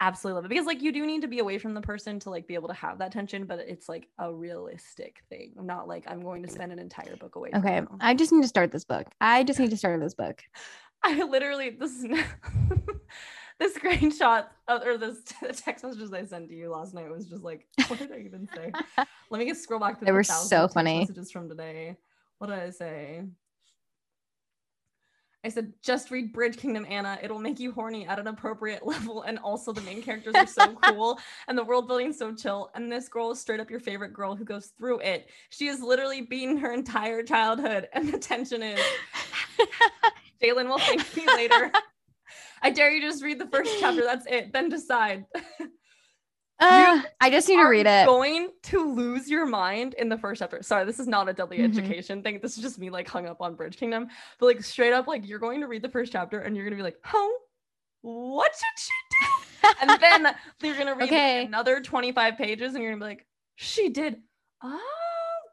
absolutely love it because like you do need to be away from the person to like be able to have that tension, but it's like a realistic thing. Not like I'm going to spend an entire book away. from Okay. I just need to start this book. I just need to start this book. I literally this is the screenshot of, or this the text messages I sent to you last night was just like, what did I even say? Let me just scroll back to They the were so funny. messages from today. What did I say? I said, just read Bridge Kingdom, Anna. It'll make you horny at an appropriate level. And also, the main characters are so cool and the world building so chill. And this girl is straight up your favorite girl who goes through it. She has literally beaten her entire childhood. And the tension is Jalen will thank me later. I dare you just read the first chapter. That's it. Then decide. Uh, I just need to read it. Going to lose your mind in the first chapter. Sorry, this is not a deadly Mhm. education thing. This is just me like hung up on Bridge Kingdom. But like straight up, like you're going to read the first chapter and you're gonna be like, oh, what did she do? And then you're gonna read like, Okay. another 25 pages and you're gonna be like, she did. Oh,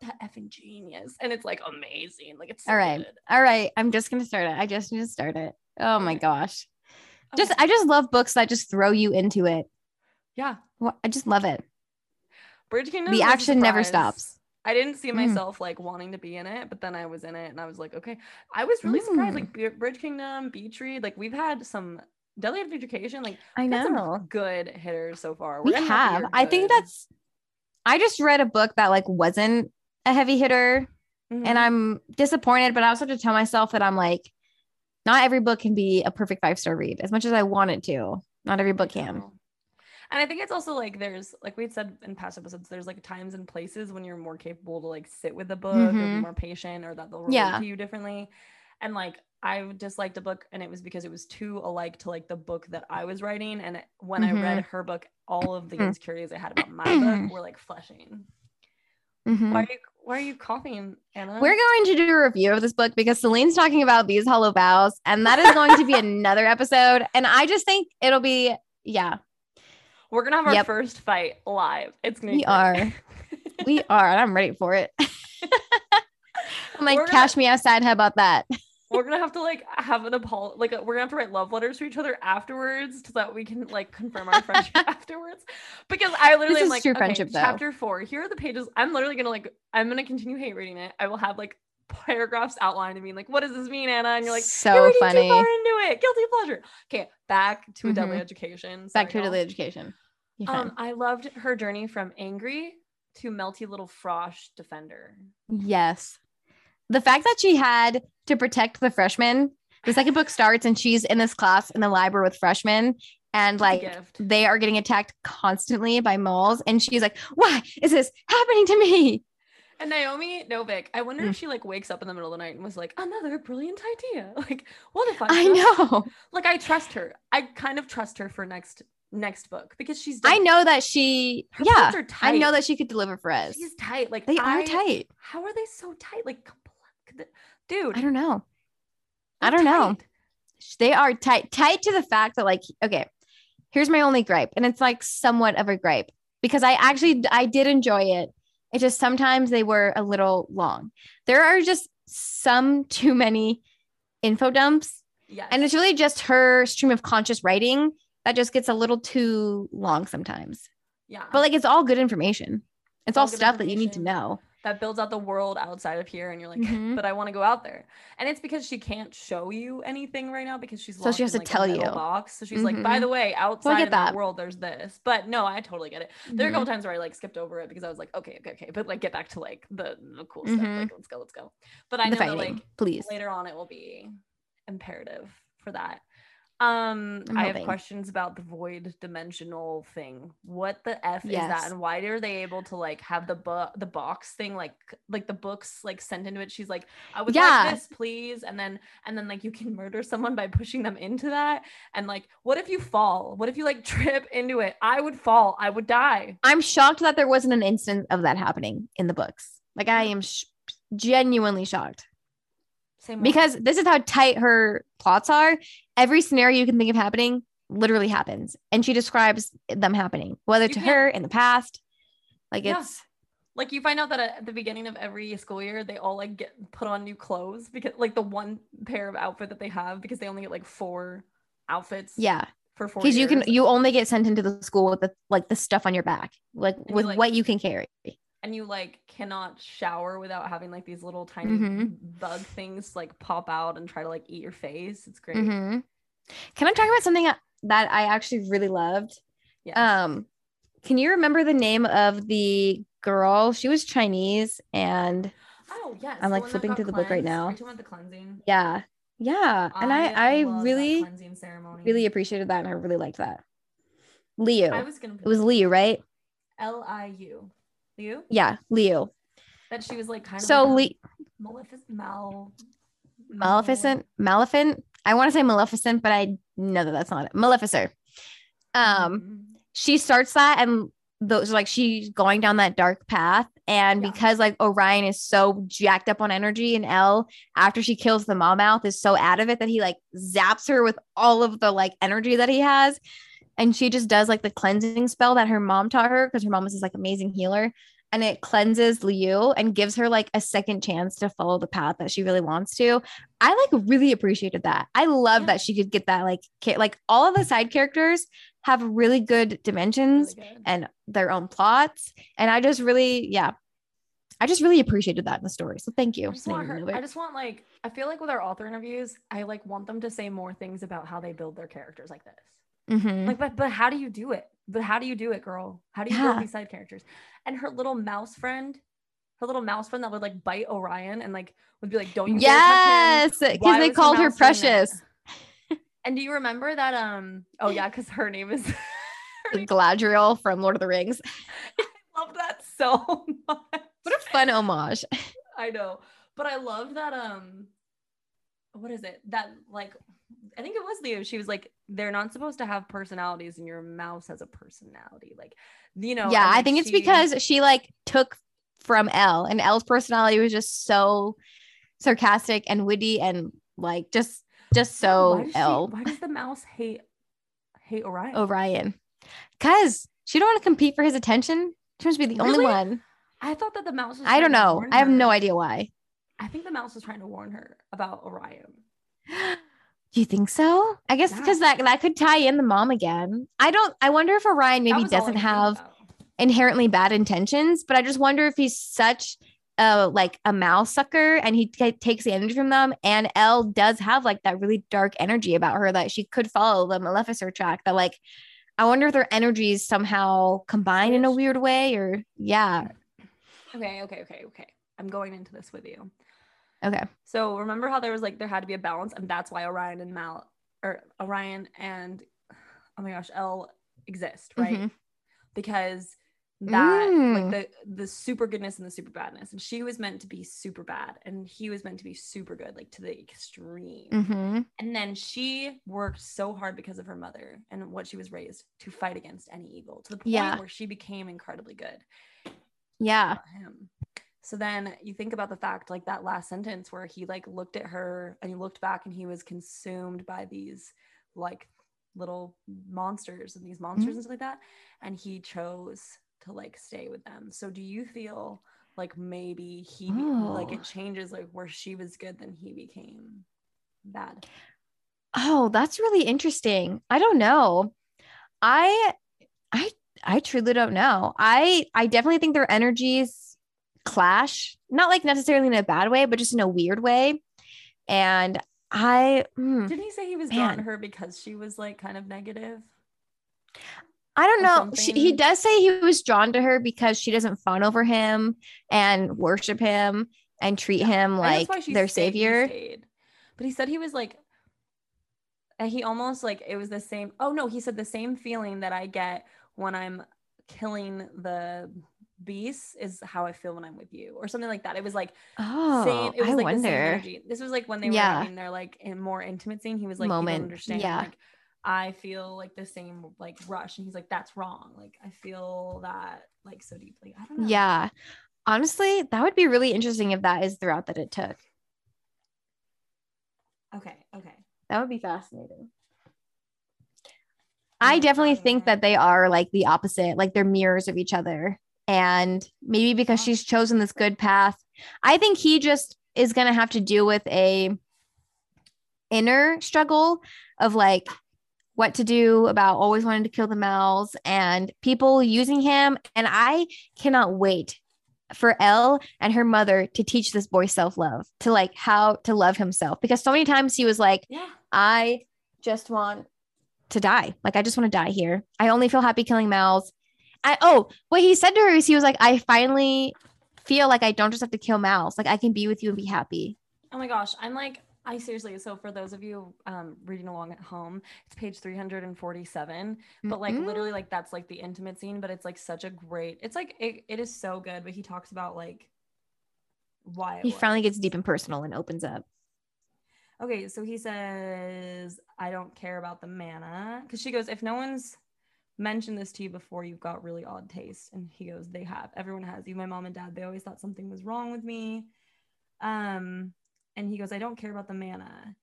that effing genius. And it's like amazing. Like it's so All right. good. All right. I'm just gonna start it. I just need to start it. Oh my Okay. gosh. Just I just love books that just throw you into it. Yeah. Wha- I just love it. Bridge Kingdom. The action never stops. I didn't see Mm. myself like wanting to be in it, but then I was in it and I was like, okay. I was really surprised. Mm. Like Bridge Kingdom, Beach Read, like we've had some Deadly Education, like I we've had some know. good hitters so far. We We're gonna have to have. hear I think that's I just read a book that like wasn't a heavy hitter Mhm. and I'm disappointed, but I also have to tell myself that I'm like, not every book can be a perfect five star read as much as I want it to. Not every book can. And I think it's also like there's like we had said in past episodes, there's like times and places when you're more capable to like sit with a book or be Mhm. more patient or that they'll relate Yeah. to you differently. And like I disliked a book and it was because it was too alike to like the book that I was writing. And when I read her book, all of the Mm. insecurities I had about my book were like fleshing. Mhm. Why are you why are you coughing, Anna? We're going to do a review of this book because Celine's talking about these hollow vows, and that is going to be another episode. And I just think it'll be, yeah, We're gonna have our Yep. first fight live. It's gonna be We great. are. we are, and I'm ready for it. I'm like, gonna- cash me outside. How about that? we're gonna have to like have an apol like we're gonna have to write love letters to each other afterwards so that we can like confirm our friendship afterwards because i literally This am is like true okay, friendship, though. chapter four here are the pages i'm literally gonna like i'm gonna continue hate reading it i will have like paragraphs outlined and being like what does this mean anna and you're like you're funny. too far into it guilty pleasure okay back to a deadly mm-hmm. education Back to Sorry, daily y'all. education. You're um i loved her journey from angry to melty little frosh defender yes. The fact that she had to protect the freshmen, the second book starts and she's in this class in the library with freshmen, and like gift. they are getting attacked constantly by mals. And she's like, Why is this happening to me? And Naomi Novik, I wonder Mm. if she like wakes up in the middle of the night and was like, another brilliant idea. Like, what if I I know. Like, I trust her. I kind of trust her for next next book because she's. I know that she, her yeah, I know that she could deliver for us. she's tight. Like They are tight. How are they so tight? Like, dude, I don't know. I don't know. They are tight, tight to the fact that like, okay, here's my only gripe, and it's like somewhat of a gripe because I actually I did enjoy it. It just sometimes they were a little long. There are just some too many info dumps, Yes. and it's really just her stream of conscious writing that just gets a little too long sometimes. yeah. But like, it's all good information. It's all all stuff that you need to know. that builds out the world outside of here and you're like Mhm. but i want to go out there and it's because she can't show you anything right now because she's So she has in, to like, tell you. box so she's like by Mhm. the way outside in that world there's this but no i totally get it there are a Mhm. couple times where i like skipped over it because i was like okay okay okay but like get back to like the, the cool stuff Mhm. like let's go let's go but i the know that like please. later on it will be imperative for that um I'm i have hoping. questions about the void dimensional thing what the f is Yes. that and why are they able to like have the book the box thing like like the books like sent into it she's like i would Yeah. like this please and then and then like you can murder someone by pushing them into that and like what if you fall what if you like trip into it i would fall i would die I'm shocked that there wasn't an instance of that happening in the books. Like I am sh- genuinely shocked same way. because this is how tight her plots are. Every scenario you can think of happening literally happens, and she describes them happening, whether You to her in the past. Like Yeah. it's like you find out that at the beginning of every school year they all like get put on new clothes because like the one pair of outfit that they have because they only get like four outfits yeah, for four because you can you only get sent into the school with the like the stuff on your back, like you, with like- what you can carry. And you like cannot shower without having like these little tiny Mhm. bug things like pop out and try to like eat your face it's great Mhm. Can I talk about something that I actually really loved? yes. Um, can you remember the name of the girl? She was Chinese, and oh yes I'm, like, flipping through the book right now. Are you about the cleansing yeah, yeah, and I I really cleansing ceremony really appreciated that, and I really liked that. Liu, i was gonna it was Liu, right? l-i-u Liu? Yeah, Liu. that she was like kind of So like Le- Malefic- mal Maleficent, Maleficent. I want to say Maleficent, but I know that that's not it. Maleficer. Um, Mhm. she starts that and those like she's going down that dark path and Yeah. because like orion is so jacked up on energy and El after she kills the maw-mouth is so out of it that he like zaps her with all of the like energy that he has and she just does like the cleansing spell that her mom taught her because her mom was this like amazing healer and it cleanses Liu and gives her like a second chance to follow the path that she really wants to. I like really appreciated that. I love Yeah. that she could get that like ca- like all of the side characters have really good dimensions Really good. and their own plots. And I just really, yeah, I just really appreciated that in the story. So thank you. I just want her. I just want like I feel like with our author interviews, I like want them to say more things about how they build their characters like this. Mhm. Like, but but how do you do it? But how do you do it, girl? How do you Yeah. build these side characters? And her little mouse friend, her little mouse friend that would like bite Orion and like would be like, "Don't you dare touch him." yes, because they called her mouse doing that? precious. And do you remember that? Um. Oh yeah, because her name is. her name- Galadriel from Lord of the Rings. I love that so much. What a fun homage. I know. But I love that um what is it? That like I think it was Liu. She was like, they're not supposed to have personalities and your mouse has a personality. Like, you know, yeah, I think it's because she like took from El, and El's personality was just so sarcastic and witty and like just just why so she- El why does the mouse hate hate Orion? Orion. Cause she don't want to compete for his attention. She wants to be the only one. I thought that the mouse was I don't know. I have no idea why. I think the mouse was trying to warn her about Orion. Do you think so? I guess Yeah. because that that could tie in the mom again. I don't. I wonder if Orion maybe was all I doesn't have inherently bad intentions, but I just wonder if he's such a like a mouse sucker and he t- takes the energy from them. And El does have like that really dark energy about her that she could follow the Maleficer track. That like, I wonder if their energies somehow combine in a weird way, or yeah. Okay, okay, okay, okay. I'm going into this with you. Okay. So remember how there was like there had to be a balance, and that's why Orion and Mal or Orion and oh my gosh, El exist, right? Mhm. Because that Mm. like the the super goodness and the super badness and she was meant to be super bad and he was meant to be super good like to the extreme hmm and then she worked so hard because of her mother and what she was raised to fight against any evil to the point Yeah. where she became incredibly good Yeah. So then you think about the fact, like that last sentence where he like looked at her and he looked back and he was consumed by these like little monsters and these monsters Mhm. and stuff like that. And he chose to like stay with them. So do you feel like maybe he be- like Oh. it changes like where she was good, then he became bad? Oh, that's really interesting. I don't know. I I I truly don't know. I I definitely think their energies clash, not like necessarily in a bad way, but just in a weird way. And I mm, Didn't he say he was drawn to her because she was like kind of negative? I don't know. She, he does say he was drawn to her because she doesn't fawn over him and worship him and treat him I that's like their stayed- savior. stayed. But he said he was like, and he almost like it was the same. Oh no, he said the same feeling that I get when I'm killing the beasts is how I feel when I'm with you, or something like that. It was like Oh, same. It was I like the same wonder. energy. This was like when they were Yeah. having their like in more intimate scene. He was like, Moment, understand. yeah. Like I feel like the same like rush, and he's like, that's wrong. Like I feel that like so deeply. I don't know. Yeah. Honestly, that would be really interesting if that is the route that it took. Okay. Okay. That would be fascinating. I definitely think that they are like the opposite, like they're mirrors of each other. And maybe because she's chosen this good path, I think he just is going to have to deal with a inner struggle of like what to do about always wanting to kill the mals and people using him. And I cannot wait for El and her mother to teach this boy self love, to like how to love himself. Because so many times he was like, Yeah. I just want to die. Like I just want to die here. I only feel happy killing mals. I oh, what he said to her is he was like, I finally feel like I don't just have to kill mals. Like I can be with you and be happy. Oh my gosh, I'm like, I seriously. So for those of you um, reading along at home, it's page 347. But like literally, like that's like the intimate scene. But it's like such a great. It's like it, it is so good. But he talks about like why he finally gets deep and personal and opens up. Okay, so he says, I don't care about the mana. Because she goes, if no one's mentioned this to you before, you've got really odd taste. And he goes, they have. Everyone has. Even my mom and dad, they always thought something was wrong with me. Um, and he goes, I don't care about the mana.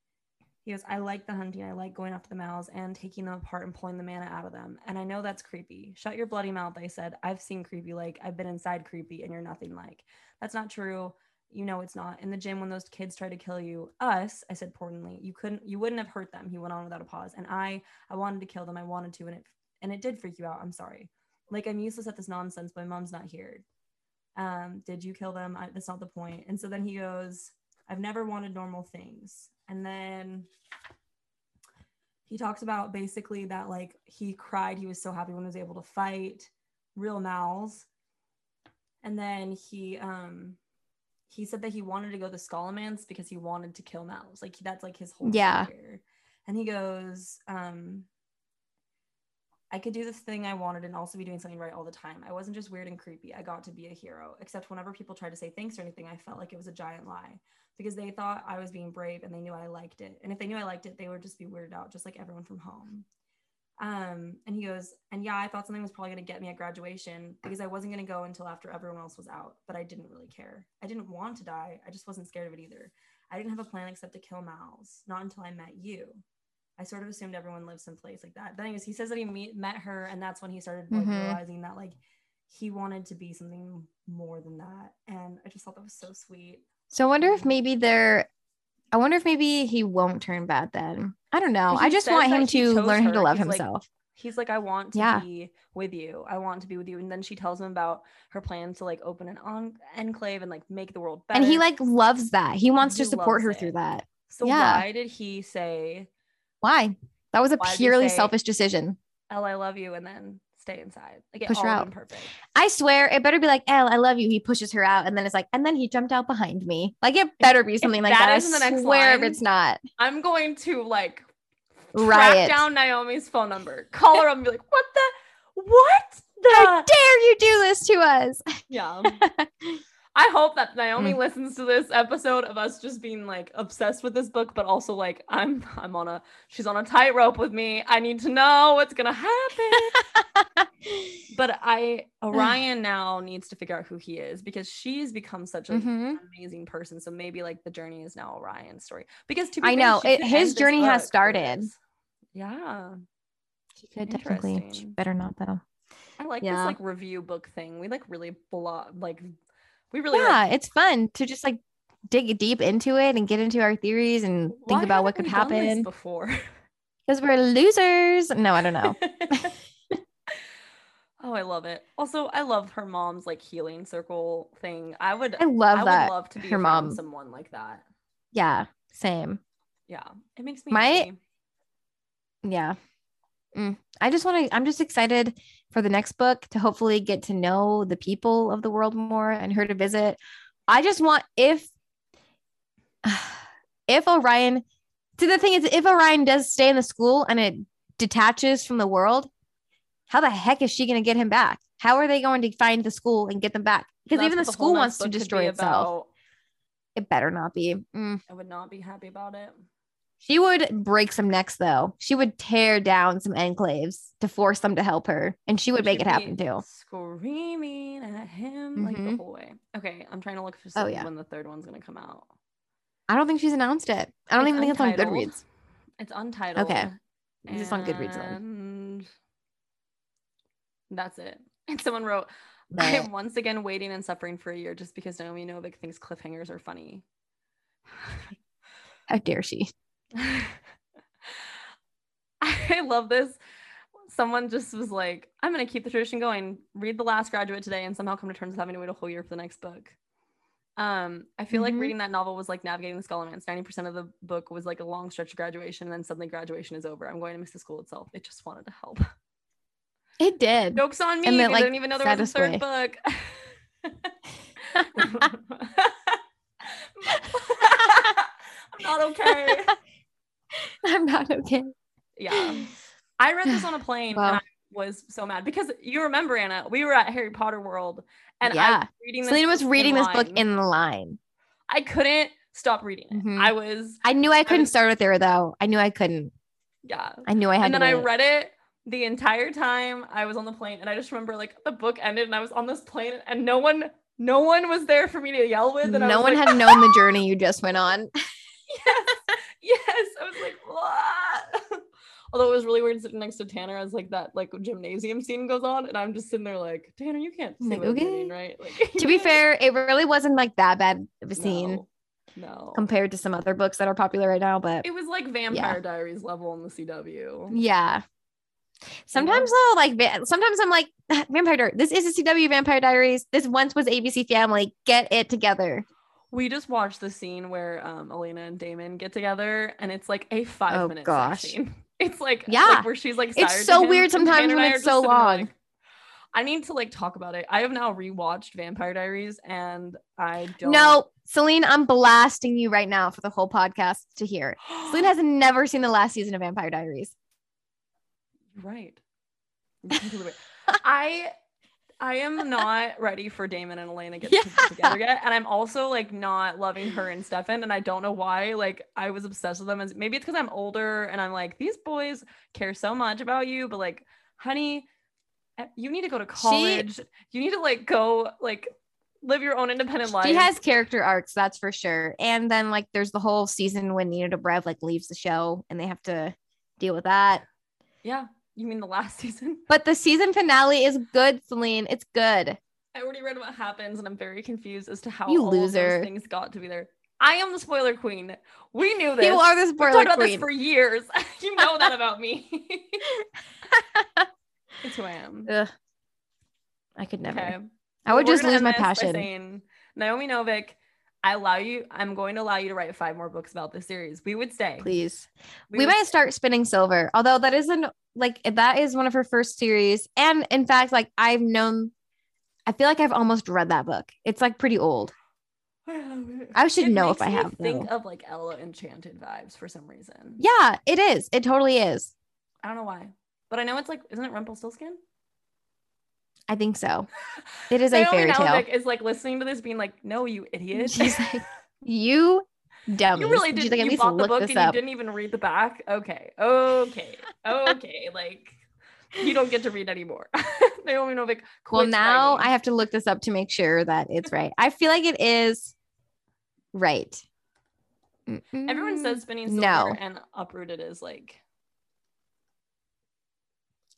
He goes, I like the hunting. I like going after the mals and taking them apart and pulling the mana out of them. And I know that's creepy. Shut your bloody mouth, I said. I've seen creepy like I've been inside creepy and you're nothing like. That's not true you know it's not in the gym when those kids try to kill you us i said importantly you couldn't you wouldn't have hurt them he went on without a pause and i i wanted to kill them i wanted to and it and it did freak you out i'm sorry. Like i'm useless at this nonsense my mom's not here. Um did you kill them? I, that's not the point. And so then he goes i've never wanted normal things. And then he talks about basically that like he cried he was so happy when he was able to fight. Real mals. And then he um he said that he wanted to go to Scholomance because he wanted to kill mals. Like that's like his whole Yeah. career. And he goes, um, I could do this thing I wanted and also be doing something right all the time. I wasn't just weird and creepy. I got to be a hero. Except whenever people tried to say thanks or anything, I felt like it was a giant lie because they thought I was being brave and they knew I liked it. And if they knew I liked it, they would just be weirded out, just like everyone from home. Um, and he goes, and yeah, I thought something was probably gonna get me at graduation because I wasn't gonna go until after everyone else was out, but I didn't really care. I didn't want to die. I just wasn't scared of it either. I didn't have a plan except to kill mals, not until I met you. I sort of assumed everyone lives in place like that. But anyways, he says that he meet, met her, and that's when he started like Mhm. realizing that like he wanted to be something more than that. And I just thought that was so sweet. So I wonder if maybe they're I wonder if maybe he won't turn bad then. I don't know. I just want him to learn how to love He's like, himself. He's like, I want to Yeah. be with you. I want to be with you. And then she tells him about her plans to like open an en- enclave and like make the world better. and he like loves that. He wants to support her it. through that. So yeah. why did he say, Why? That was a Why purely say- selfish decision. El, I love you," and then stay inside? Like Push her out. perfect. I swear it better be like, El, I love you. He pushes her out and then it's like, and then he jumped out behind me. Like it better be something like that that. the I next swear if line, it's not. I'm going to like Riot. down Naomi's phone number, call her up, and be like, "What the? What? How dare you do this to us? yeah. I hope that Naomi Mm. listens to this episode of us just being like obsessed with this book, but also like I'm I'm on a she's on a tightrope with me. I need to know what's gonna happen. but I Orion now needs to figure out who he is because she's become such an Mhm. amazing person. So maybe like the journey is now Orion's story. Because to be I know, it- his journey has started. Yeah. She could technically. She better not though. I like Yeah. this like review book thing. We like really blo- like we really like, yeah, it's fun to just like dig deep into it and get into our theories and think about what could we done this happen before. because we're losers. No, I don't know. oh, I love it. Also, I love her mom's like healing circle thing. I would I love I that. would love to be her mom- someone like that. Yeah, same. Yeah. It makes me My- happy. Yeah. Mm. I just want to, I'm just excited for the next book to hopefully get to know the people of the world more and her to visit. I just want, if, if Orion, see, the thing is, if Orion does stay in the school and it detaches from the world, how the heck is she going to get him back? How are they going to find the school and get them back? Because even the what school wants to destroy be itself. about. It better not be. Mm. I would not be happy about it. She would break some necks though. She would tear down some enclaves to force them to help her, and she would make it she'd happen too. Screaming at him like the Mhm. whole way. Okay, I'm trying to look for Oh, yeah. when the third one's gonna come out. I don't think she's announced it. I don't It's even think it's on. Goodreads. It's untitled. Okay. It's just on Goodreads then. And that's it. And someone wrote, But- I am once again waiting and suffering for a year just because Naomi Novik thinks cliffhangers are funny. How dare she? I love this. Someone just was like, I'm going to keep the tradition going, read The Last Graduate today, and somehow come to terms with having to wait a whole year for the next book. Um, I feel like Mhm. reading that novel was like navigating the Scholomance. 90% of the book was like a long stretch of graduation, and then suddenly graduation is over. I'm going to miss the school itself. It just wanted to help. It did. Joke's on me. And 'cause I didn't even know there was a third way. book. I'm not okay. I'm not okay. Yeah. I read this on a plane Wow. and I was so mad because you remember, Anna, we were at Harry Potter World and I Yeah. was reading this Selena was book reading this book in the line. I couldn't stop reading it. Mhm. I was, I knew I couldn't was- start it there though. I knew I couldn't. yeah. I knew I had And then I read it the entire time I was on the plane and I just remember like the book ended and I was on this plane and no one, no one was there for me to yell with. And I no one like, had known the journey you just went on. yes, yes. I was like, what? Although it was really weird sitting next to Tanner as like that like gymnasium scene goes on, and I'm just sitting there like, Tanner, you can't see Like, okay. right? Like, to be fair, it really wasn't like that bad of a scene no, no. compared to some other books that are popular right now. But it was like Vampire Diaries level on the CW. yeah. Sometimes though, like sometimes I'm like ah, Vampire Diaries. This is a CW Vampire Diaries. This once was ABC Family. Get it together. We just watched the scene where um Elena and Damon get together, and it's like a five Oh, minute gosh. scene. It's like Yeah. like where she's like It's so weird sometimes when it's so long. like- I need to like talk about it. I have now rewatched Vampire Diaries, and I don't. No, Celine, I'm blasting you right now for the whole podcast to hear. Celine has never seen the last season of Vampire Diaries. Right. You're completely right. I I am not ready for Damon and Elena get Yeah. together yet. And I'm also like not loving her and Stefan. And I don't know why. Like I was obsessed with them as maybe it's because I'm older and I'm like, these boys care so much about you, but like, honey, eh, you need to go to college. you need to like go like live your own independent life. She has character arcs, that's for sure. And then like there's the whole season when Nina Dobrev like leaves the show and they have to deal with that. yeah. You mean the last season? But the season finale is good, Celine. It's good. I already read what happens, and I'm very confused as to how You all of loser. those things got to be there. I am the spoiler queen. We knew this. You are the We've spoiler talked about this for years. you know that about me. it's who I am. Ugh. I could never. Okay. I would We're just lose my end this by passion. saying, Naomi Novik, I allow you. I'm going to allow you to write five more books about this series. We would stay. Please. We, would might start spinning silver, although that isn't like that is one of her first series. And in fact, like I've known, I feel like I've almost read that book. It's like pretty old. I. I should It know if I me have, Think though. of like Ella Enchanted vibes for some reason. Yeah, it is. It totally is. I don't know why, but I know it's like, isn't it Rumpelstiltskin? I think so. It is a Naomi fairy tale. Novik is like listening to this, being like, "No, you idiot! She's like, you dummy. you really She's did. like, at you least bought the book and up. you didn't even read the back. Okay, okay, okay. like, you don't get to read anymore." Naomi Novik. Well, now writing. I have to look this up to make sure that it's right. I feel like it is right. Everyone Mm-mm. says spinning silver no. and uprooted is like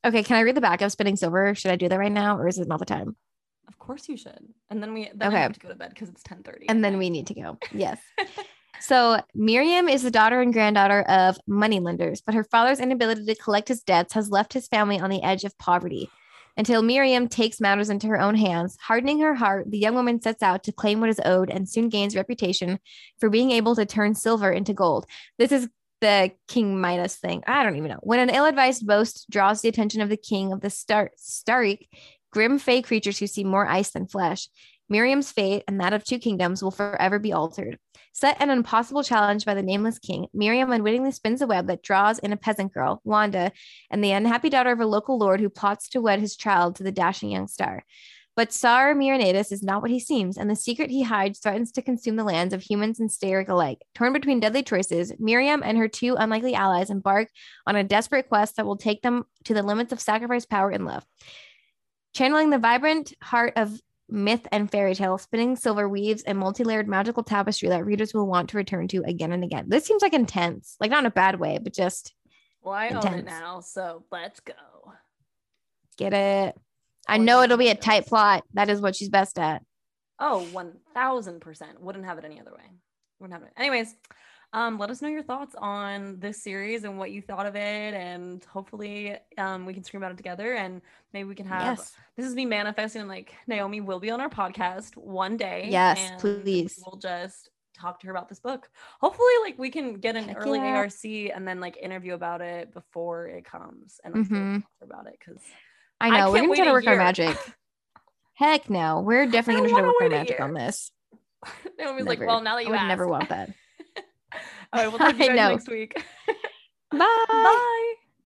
Okay, can I read the back of Spinning Silver? Should I do that right now, or is it not the time? of course you should. And then we then Okay. I have to go to bed because it's 10 30. And then we need to go. Yes. so Miriam is the daughter and granddaughter of moneylenders, but her father's inability to collect his debts has left his family on the edge of poverty. Until Miriam takes matters into her own hands, hardening her heart, the young woman sets out to claim what is owed and soon gains reputation for being able to turn silver into gold. This is the King Midas thing. I don't even know. When an ill-advised boast draws the attention of the king of the Star Staryk, grim fey creatures who see more ice than flesh, Miriam's fate and that of two kingdoms will forever be altered. Set an impossible challenge by the nameless king, Miriam unwittingly spins a web that draws in a peasant girl, Wanda, and the unhappy daughter of a local lord who plots to wed his child to the dashing young star. But Tsar Myronides is not what he seems, and the secret he hides threatens to consume the lands of humans and Staryk alike. Torn between deadly choices, Miriam and her two unlikely allies embark on a desperate quest that will take them to the limits of sacrifice, power, and love. Channeling the vibrant heart of myth and fairy tale, spinning silver weaves and multi-layered magical tapestry that readers will want to return to again and again. This seems like intense, like not in a bad way, but just well, I own it intense. now, so let's go. get it. I know it'll be a tight plot. That is what she's best at. Oh, 1000%. Wouldn't have it any other way. Wouldn't have it. Anyways, um, let us know your thoughts on this series and what you thought of it. And hopefully um, we can scream about it together and maybe we can have yes. this is me manifesting and like Naomi will be on our podcast one day. Yes, please. We'll just talk to her about this book. Hopefully, like we can get an Heck early yeah. ARC and then like interview about it before it comes and like, Mhm. talk about it because I I know. We're gonna try to work our magic. Heck no. We're definitely gonna try to work our magic year. on this. Naomi's like, well, now that you I would asked. never want that. All right, we'll talk to you guys next week. Bye. Bye.